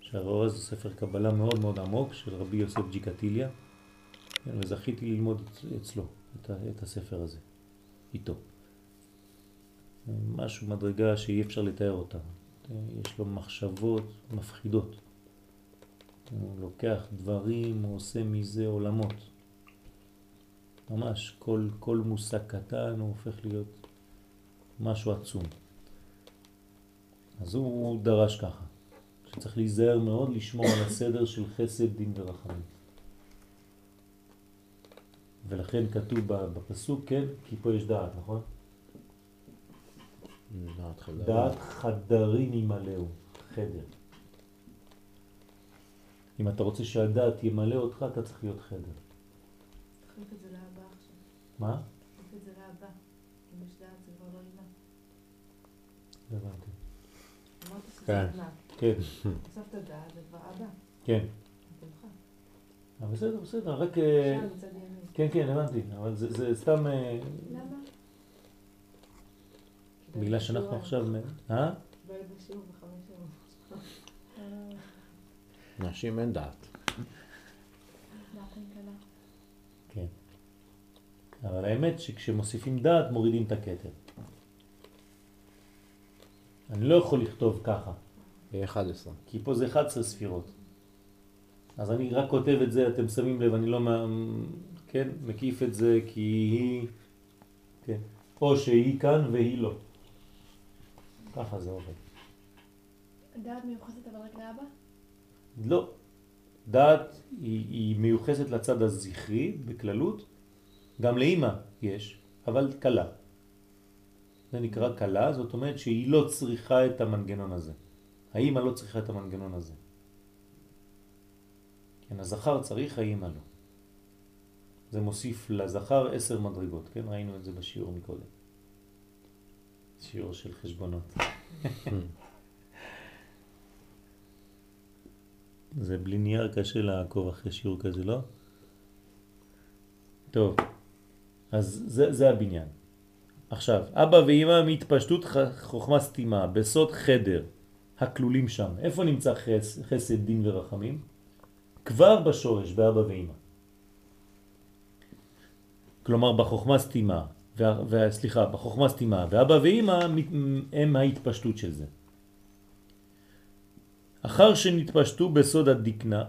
שערי אורה זה ספר קבלה מאוד מאוד עמוק של רבי יוסף ג'יקטיליה, כן? וזכיתי ללמוד אצ- אצלו את, את הספר הזה, איתו. משהו, מדרגה שאי אפשר לתאר אותה. יש לו מחשבות מפחידות. הוא לוקח דברים, הוא עושה מזה עולמות. ממש, כל, כל מושג קטן הוא הופך להיות משהו עצום. אז הוא, הוא דרש ככה, שצריך להיזהר מאוד לשמור על הסדר של חסד, דין ורחמים. ולכן כתוב בפסוק, כן, כי פה יש דעת, נכון? דעת חדרים ימלאו, חדר. אם אתה רוצה שהדעת ימלא אותך, אתה צריך להיות חדר. תחליף את זה לאבא עכשיו. מה? תחליף את זה לאבא. אם יש דעת זה כבר לא אימא. לא הבנתי. אמרת שזה כן. כן, הוספת דעת זה כבר אבא. כן. בסדר, בסדר, רק... אה. כן, כן, הבנתי, אבל זה, זה סתם... אה, למה? בגלל שאנחנו עכשיו... אה? בשיעור נשים אין דעת. כן. אבל האמת שכשמוסיפים דעת מורידים את הכתר. אני לא יכול לכתוב ככה, ב-11. כי פה זה 11 ספירות. אז אני רק כותב את זה, אתם שמים לב, אני לא, מה- כן, מקיף את זה כי היא, כן, או שהיא כאן והיא לא. ככה זה עובד. דעת מיוחסת אבל רק לאבא? לא. דעת היא, היא מיוחסת לצד הזכרי בכללות, גם לאימא יש, אבל קלה. זה נקרא קלה, זאת אומרת שהיא לא צריכה את המנגנון הזה. האימא לא צריכה את המנגנון הזה. כן, הזכר צריך, האימא לא. זה מוסיף לזכר עשר מדרגות, כן? ראינו את זה בשיעור מקודם. שיעור של חשבונות. זה בלי נייר קשה לעקוב אחרי שיעור כזה, לא? טוב, אז זה, זה הבניין. עכשיו, אבא ואמא מהתפשטות חוכמה סתימה, בסוד חדר, הכלולים שם. איפה נמצא חס, חסד, דין ורחמים? כבר בשורש, באבא ואמא. כלומר, בחוכמה סתימה, וה, וה, סליחה, בחוכמה סתימה, ואבא ואמא הם ההתפשטות של זה. אחר שנתפשטו בסוד הדקנה,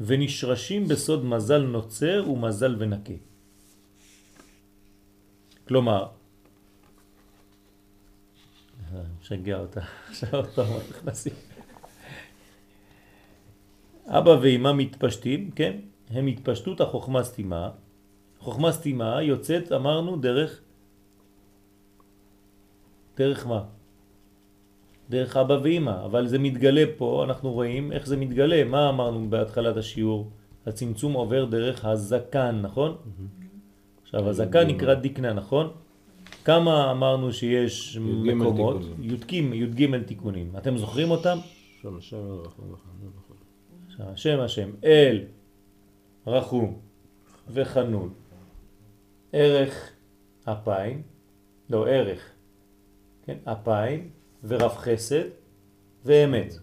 ונשרשים בסוד מזל נוצר ומזל ונקה. כלומר, משגע אותה, עכשיו עוד פעם נכנסים. אבא ואמא מתפשטים, כן? הם התפשטות החוכמה סתימה. חוכמה סתימה יוצאת, אמרנו, דרך... דרך מה? דרך אבא ואמא, אבל זה מתגלה פה, אנחנו רואים איך זה מתגלה. מה אמרנו בהתחלת השיעור? הצמצום עובר דרך הזקן, נכון? עכשיו, הזקן נקרא דיקנה, נכון? כמה אמרנו שיש י"ג מקומות? י"ג י"ג תיקונים. אתם זוכרים אותם? שם וחנון וכל. השם השם, אל, רחום וחנון, ערך אפיים, לא ערך, כן, אפיים ורב חסד ואמת.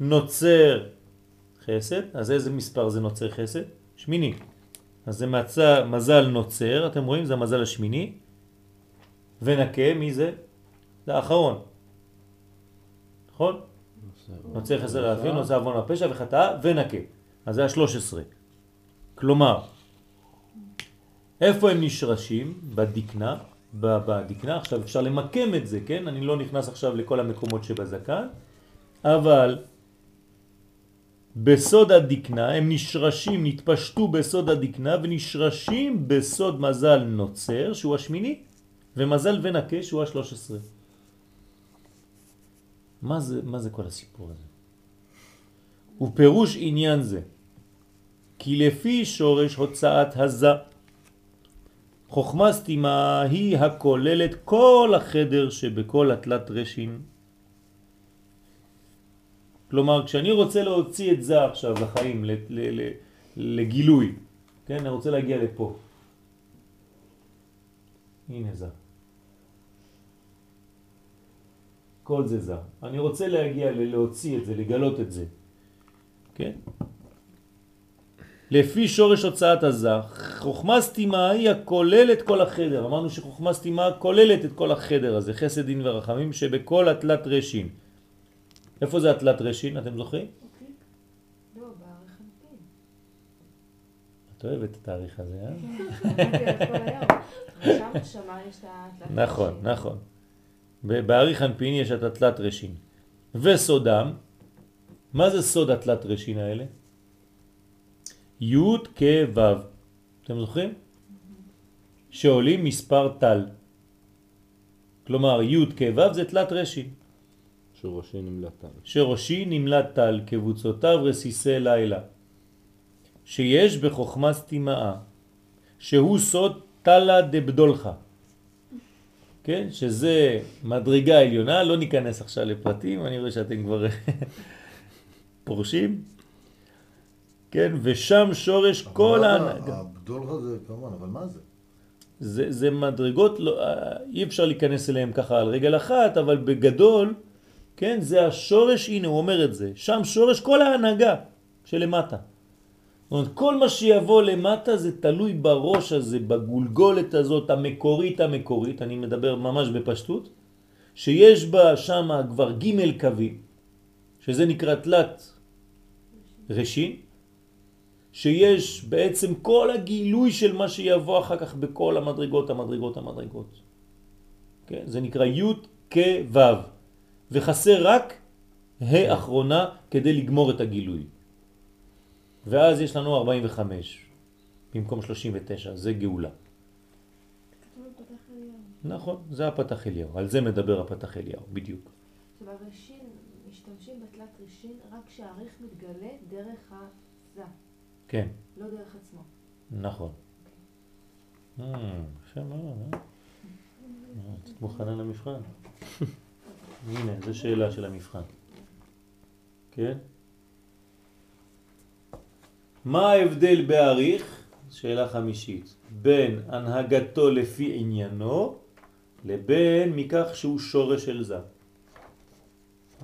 נוצר חסד, אז איזה מספר זה נוצר חסד? שמיני. אז זה מצא, מזל נוצר, אתם רואים? זה המזל השמיני. ונקה, מי זה? זה האחרון. נכון? נוצר חסר האפים, נוצר עוון הפשע וחטאה ונקה. אז זה השלוש עשרה. כלומר, איפה הם נשרשים? בדקנה, בדקנה, עכשיו אפשר למקם את זה, כן? אני לא נכנס עכשיו לכל המקומות שבזקן, אבל בסוד הדקנה הם נשרשים, נתפשטו בסוד הדקנה ונשרשים בסוד מזל נוצר, שהוא השמיני, ומזל ונקה, שהוא השלוש עשרה. מה זה, מה זה כל הסיפור הזה? ופירוש עניין זה, כי לפי שורש הוצאת הזה, חוכמה סתימה היא הכוללת כל החדר שבכל התלת רשין. כלומר, כשאני רוצה להוציא את זה עכשיו לחיים, לגילוי, כן, אני רוצה להגיע לפה. הנה זה. כל זה זר. אני רוצה להגיע להוציא את זה, לגלות את זה. כן? לפי שורש הוצאת הזר, חוכמה סתימה היא הכוללת כל החדר. אמרנו שחוכמה סתימה כוללת את כל החדר הזה, חסד דין ורחמים, שבכל התלת רשין. איפה זה התלת רשין, אתם זוכרים? אוקיי. לא. את אוהבת את התאריך הזה, אה? התלת נכון. נכון. באריך אנפין יש את התלת רשין. וסודם, מה זה סוד התלת רשין האלה? י' כ' ו'. אתם זוכרים? שעולים מספר טל. כלומר י' כ' ו' זה תלת רשין. שורשי נמלט על. שראשי נמלט טל קבוצותיו רסיסי לילה. שיש בחוכמה סתימאה, שהוא סוד תלה דבדולך. כן? שזה מדרגה עליונה, לא ניכנס עכשיו לפרטים, אני רואה שאתם כבר פורשים. כן? ושם שורש כל ההנהגה. הבדולחה זה כמובן, אבל מה זה? זה, זה מדרגות, לא, אי אפשר להיכנס אליהם ככה על רגל אחת, אבל בגדול, כן, זה השורש, הנה הוא אומר את זה, שם שורש כל ההנהגה שלמטה. זאת אומרת, כל מה שיבוא למטה זה תלוי בראש הזה, בגולגולת הזאת המקורית המקורית, אני מדבר ממש בפשטות, שיש בה שם כבר ג' קווים, שזה נקרא תלת ראשין, שיש בעצם כל הגילוי של מה שיבוא אחר כך בכל המדרגות, המדרגות, המדרגות. כן? זה נקרא י' כ' וחסר רק ה' אחרונה כדי לגמור את הגילוי. ואז יש לנו 45 במקום 39, זה גאולה. נכון, זה הפתח אליהו, על זה מדבר הפתח אליהו, בדיוק. עכשיו הראשין, משתמשים בתלת ראשין רק כשהאריך מתגלה דרך הזה, כן, לא דרך עצמו. נכון. אה, יפה מאוד, אה? את מוכנה למבחן? הנה, זו שאלה של המבחן. כן? מה ההבדל בעריך, שאלה חמישית, בין הנהגתו לפי עניינו לבין מכך שהוא שורש של זה?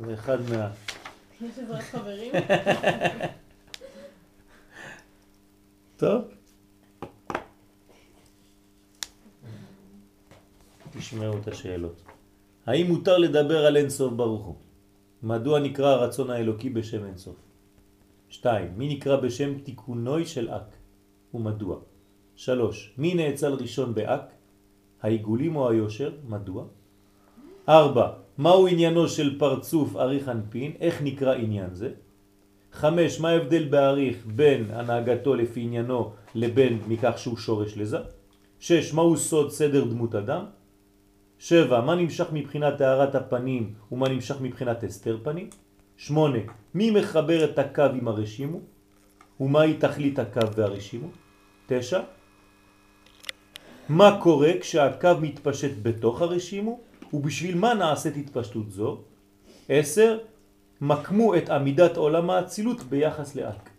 זה אחד מה... יש עזרת חברים? טוב. תשמעו את השאלות. האם מותר לדבר על אינסוף ברוך הוא? מדוע נקרא הרצון האלוקי בשם אינסוף? שתיים, מי נקרא בשם תיקונוי של אק ומדוע? שלוש, מי נאצל ראשון באק? העיגולים או היושר? מדוע? ארבע, מהו עניינו של פרצוף אריך אנפין? איך נקרא עניין זה? חמש, מה ההבדל באריך בין הנהגתו לפי עניינו לבין מכך שהוא שורש לזה? שש, מהו סוד סדר דמות אדם? שבע, מה נמשך מבחינת טהרת הפנים ומה נמשך מבחינת הסתר פנים? שמונה, מי מחבר את הקו עם הרשימו? ומהי תכלית הקו והרשימו? תשע, מה קורה כשהקו מתפשט בתוך הרשימו ובשביל מה נעשית התפשטות זו? עשר, מקמו את עמידת עולם האצילות ביחס לאק.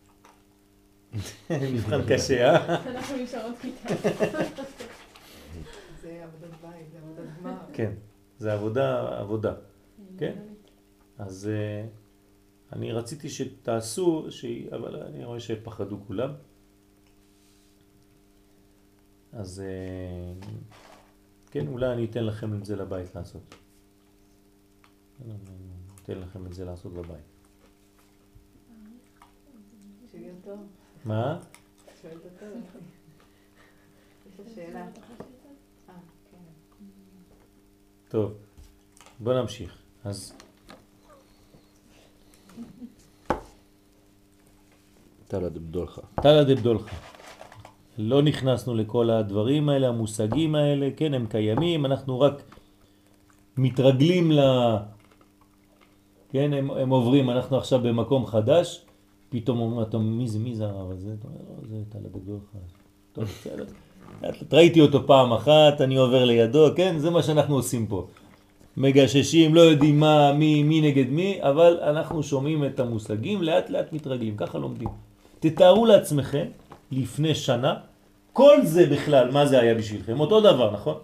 מבחן קשה, אה? אנחנו נשארות כיתה. זה עבודת בית, זה עבודת גמר. כן, זה עבודה, עבודה. כן. אז uh, אני רציתי שתעשו, ש... אבל אני רואה שפחדו כולם. אז uh, כן, אולי אני אתן לכם את זה לבית לעשות. אתן לכם את זה לעשות בבית. מה? שאלה. אה, כן. טוב, בוא נמשיך. אז תלא דבדולך. תלא דבדולך. לא נכנסנו לכל הדברים האלה, המושגים האלה, כן, הם קיימים, אנחנו רק מתרגלים ל... כן, הם, הם עוברים, אנחנו עכשיו במקום חדש, פתאום אומרים, אתה, מי זה, מי זה הרב הזה? אתה אומר, לא, זה תלא דבדולך. טוב, בסדר. ראיתי אותו פעם אחת, אני עובר לידו, כן, זה מה שאנחנו עושים פה. מגששים, לא יודעים מה, מי, מי נגד מי, אבל אנחנו שומעים את המושגים, לאט לאט מתרגלים, ככה לומדים. תתארו לעצמכם, לפני שנה, כל זה בכלל, מה זה היה בשבילכם? אותו דבר, נכון?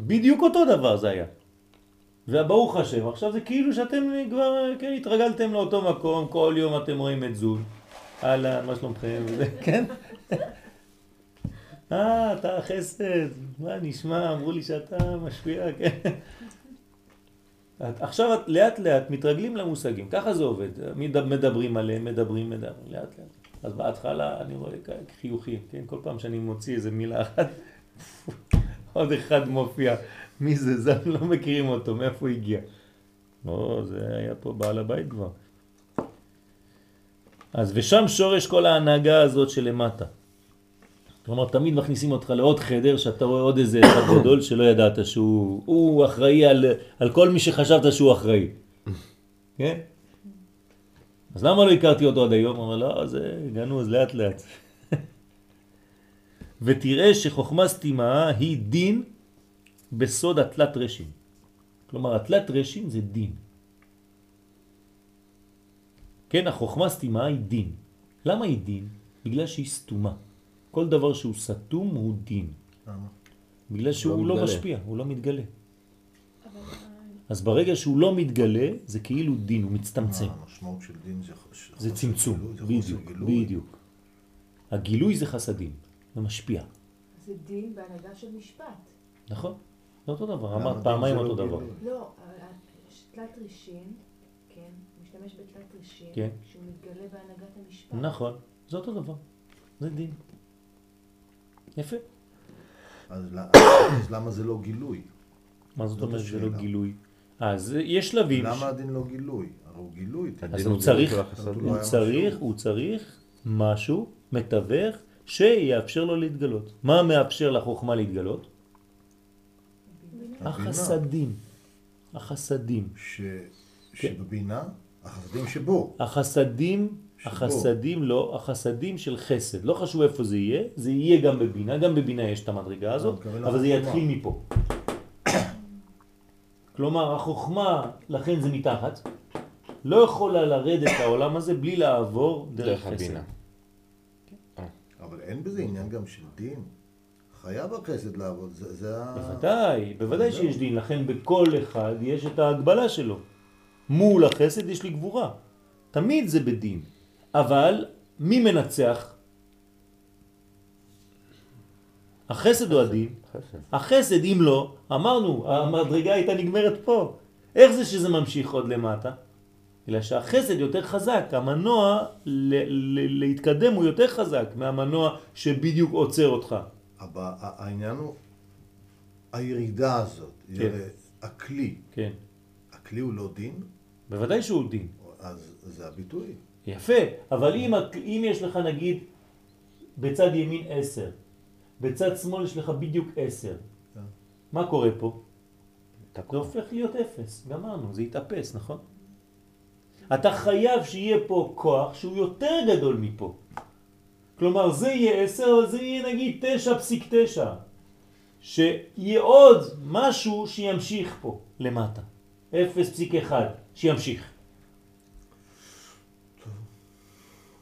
בדיוק אותו דבר זה היה. וברוך השם, עכשיו זה כאילו שאתם כבר, כן, התרגלתם לאותו מקום, כל יום אתם רואים את זול. אהלן, מה שלומכם? כן? אה, אתה חסד, מה נשמע? אמרו לי שאתה משפיע, כן? עכשיו את לאט לאט מתרגלים למושגים, ככה זה עובד, מד- מדברים עליהם, מדברים, מדברים, לאט לאט. אז בהתחלה אני רואה חיוכים, כן? כל פעם שאני מוציא איזה מילה אחת, עוד אחד מופיע, מי זה? זה לא מכירים אותו, מאיפה הוא הגיע? לא, זה היה פה בעל הבית כבר. אז ושם שורש כל ההנהגה הזאת שלמטה. כלומר, תמיד מכניסים אותך לעוד חדר, שאתה רואה עוד איזה אחד גדול שלא ידעת שהוא הוא אחראי על, על כל מי שחשבת שהוא אחראי. כן? אז למה לא הכרתי אותו עד היום? אומר, לא, זה גנוז, לאט לאט. ותראה שחוכמה סתימה היא דין בסוד התלת רשים. כלומר, התלת רשים זה דין. כן, החוכמה סתימה היא דין. למה היא דין? בגלל שהיא סתומה. כל דבר שהוא סתום הוא דין. למה? בגלל שהוא לא מתגלה. משפיע, הוא לא מתגלה. אבל אז ברגע שהוא לא מתגלה, זה כאילו דין, הוא מצטמצם. מה, המשמעות של דין זה חוסר צמצום, גילוי, זה חוסר בדיוק. בדיוק. הגילוי זה חסדים, זה משפיע. זה דין בהנהגה של משפט. נכון? זה אותו דבר, אמרת פעמיים לא אותו דבר. לא, תלת רישין, כן, משתמש בתלת רישין, כן. כשהוא מתגלה בהנהגת המשפט. נכון, זה אותו דבר. זה דין. יפה. אז אז למה זה לא גילוי? מה זאת אומרת זה לא. גילוי? אז יש שלבים. למה הדין לא גילוי? הרי הוא גילוי. אז הוא צריך. הוא היה צריך. הוא צריך משהו, מתווך, שיאפשר לו להתגלות. מה מאפשר לחוכמה להתגלות? החסדים. החסדים. ש- כן. שבבינה, החסדים שבו. החסדים, שבו. החסדים לא, החסדים של חסד. לא חשוב איפה זה יהיה, זה יהיה גם בבינה, גם בבינה יש את המדרגה הזאת, אתה מתכוון אבל זה. יתחיל מפה. כלומר, החוכמה, לכן זה מתחת, לא יכולה לרדת לעולם הזה בלי לעבור דרך דרך חסד. הבינה. אבל אין בזה עניין גם של דין. חייב החסד לעבוד, זה זה ה... בוודאי, בוודאי. שיש דין, לכן בכל אחד יש את ההגבלה שלו. מול החסד יש לי גבורה. תמיד זה בדין. אבל מי מנצח? החסד או הדין? חסד. החסד, אם לא, אמרנו, המדרגה הייתה נגמרת פה. איך זה שזה ממשיך עוד למטה? אלא שהחסד יותר חזק, המנוע ל- ל- להתקדם הוא יותר חזק מהמנוע שבדיוק עוצר אותך. אבל העניין הוא הירידה הזאת, כן. הכלי, כן, הכלי הוא לא דין, בוודאי שהוא דין. אז זה הביטוי. יפה, אבל אם, אם יש לך נגיד בצד ימין עשר, בצד שמאל יש לך בדיוק עשר, כן. מה קורה פה? זה הופך להיות אפס, גמרנו, זה יתאפס, נכון? אתה חייב שיהיה פה כוח שהוא יותר גדול מפה. כלומר זה יהיה עשר, אבל זה יהיה נגיד תשע פסיק תשע. שיהיה עוד משהו שימשיך פה למטה. אפס פסיק אחד, שימשיך.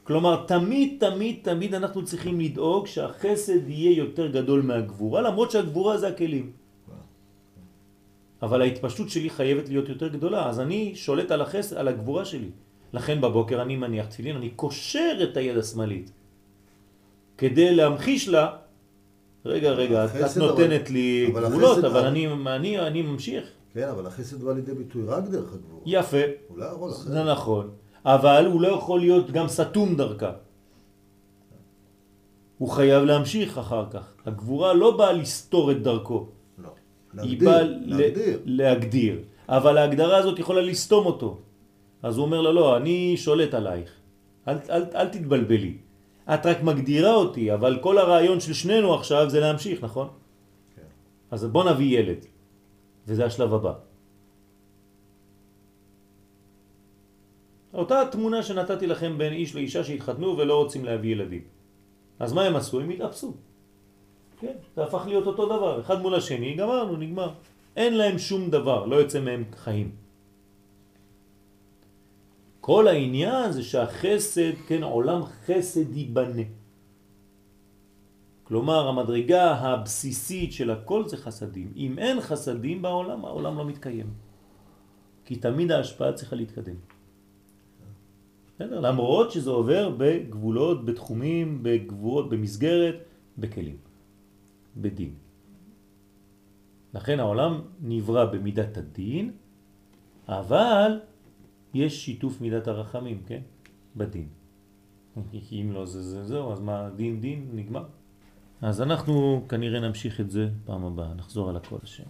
כלומר, תמיד, תמיד, תמיד אנחנו צריכים לדאוג שהחסד יהיה יותר גדול מהגבורה, למרות שהגבורה זה הכלים. אבל ההתפשטות שלי חייבת להיות יותר גדולה, אז אני שולט על החסד, על הגבורה שלי. לכן בבוקר אני מניח תפילין, אני קושר את היד השמאלית. כדי להמחיש לה, רגע, רגע, את, נותנת אבל- לי אבל גבולות, אבל אני, אני, אני ממשיך. כן, אבל החסד בא לידי ביטוי רק דרך הגבורה. יפה, הוא לא יכול אחרת. זה נכון, אבל הוא לא יכול להיות גם סתום דרכה. הוא חייב להמשיך אחר כך. הגבורה לא באה לסתור את דרכו, לא. היא באה להגדיר, להגדיר. להגדיר. אבל ההגדרה הזאת יכולה לסתום אותו. אז הוא אומר לו, לא, אני שולט עלייך. אל, אל, אל תתבלבלי. את רק מגדירה אותי, אבל כל הרעיון של שנינו עכשיו זה להמשיך, נכון? כן. אז בוא נביא ילד. וזה השלב הבא. אותה תמונה שנתתי לכם בין איש לאישה שהתחתנו ולא רוצים להביא ילדים. אז מה הם עשו? הם התאפסו. כן, זה הפך להיות אותו דבר, אחד מול השני, גמרנו, נגמר. אין להם שום דבר, לא יוצא מהם חיים. כל העניין זה שהחסד, כן, עולם חסד ייבנה. כלומר, המדרגה הבסיסית של הכל זה חסדים. אם אין חסדים בעולם, העולם לא מתקיים. כי תמיד ההשפעה צריכה להתקדם. בסדר? למרות שזה עובר בגבולות, בתחומים, בגבולות, במסגרת, בכלים, בדין. לכן העולם נברא במידת הדין, אבל יש שיתוף מידת הרחמים, כן? בדין. כי אם לא זה זה זהו, אז מה דין דין נגמר. אז אנחנו כנראה נמשיך את זה פעם הבאה, נחזור על הכל השם.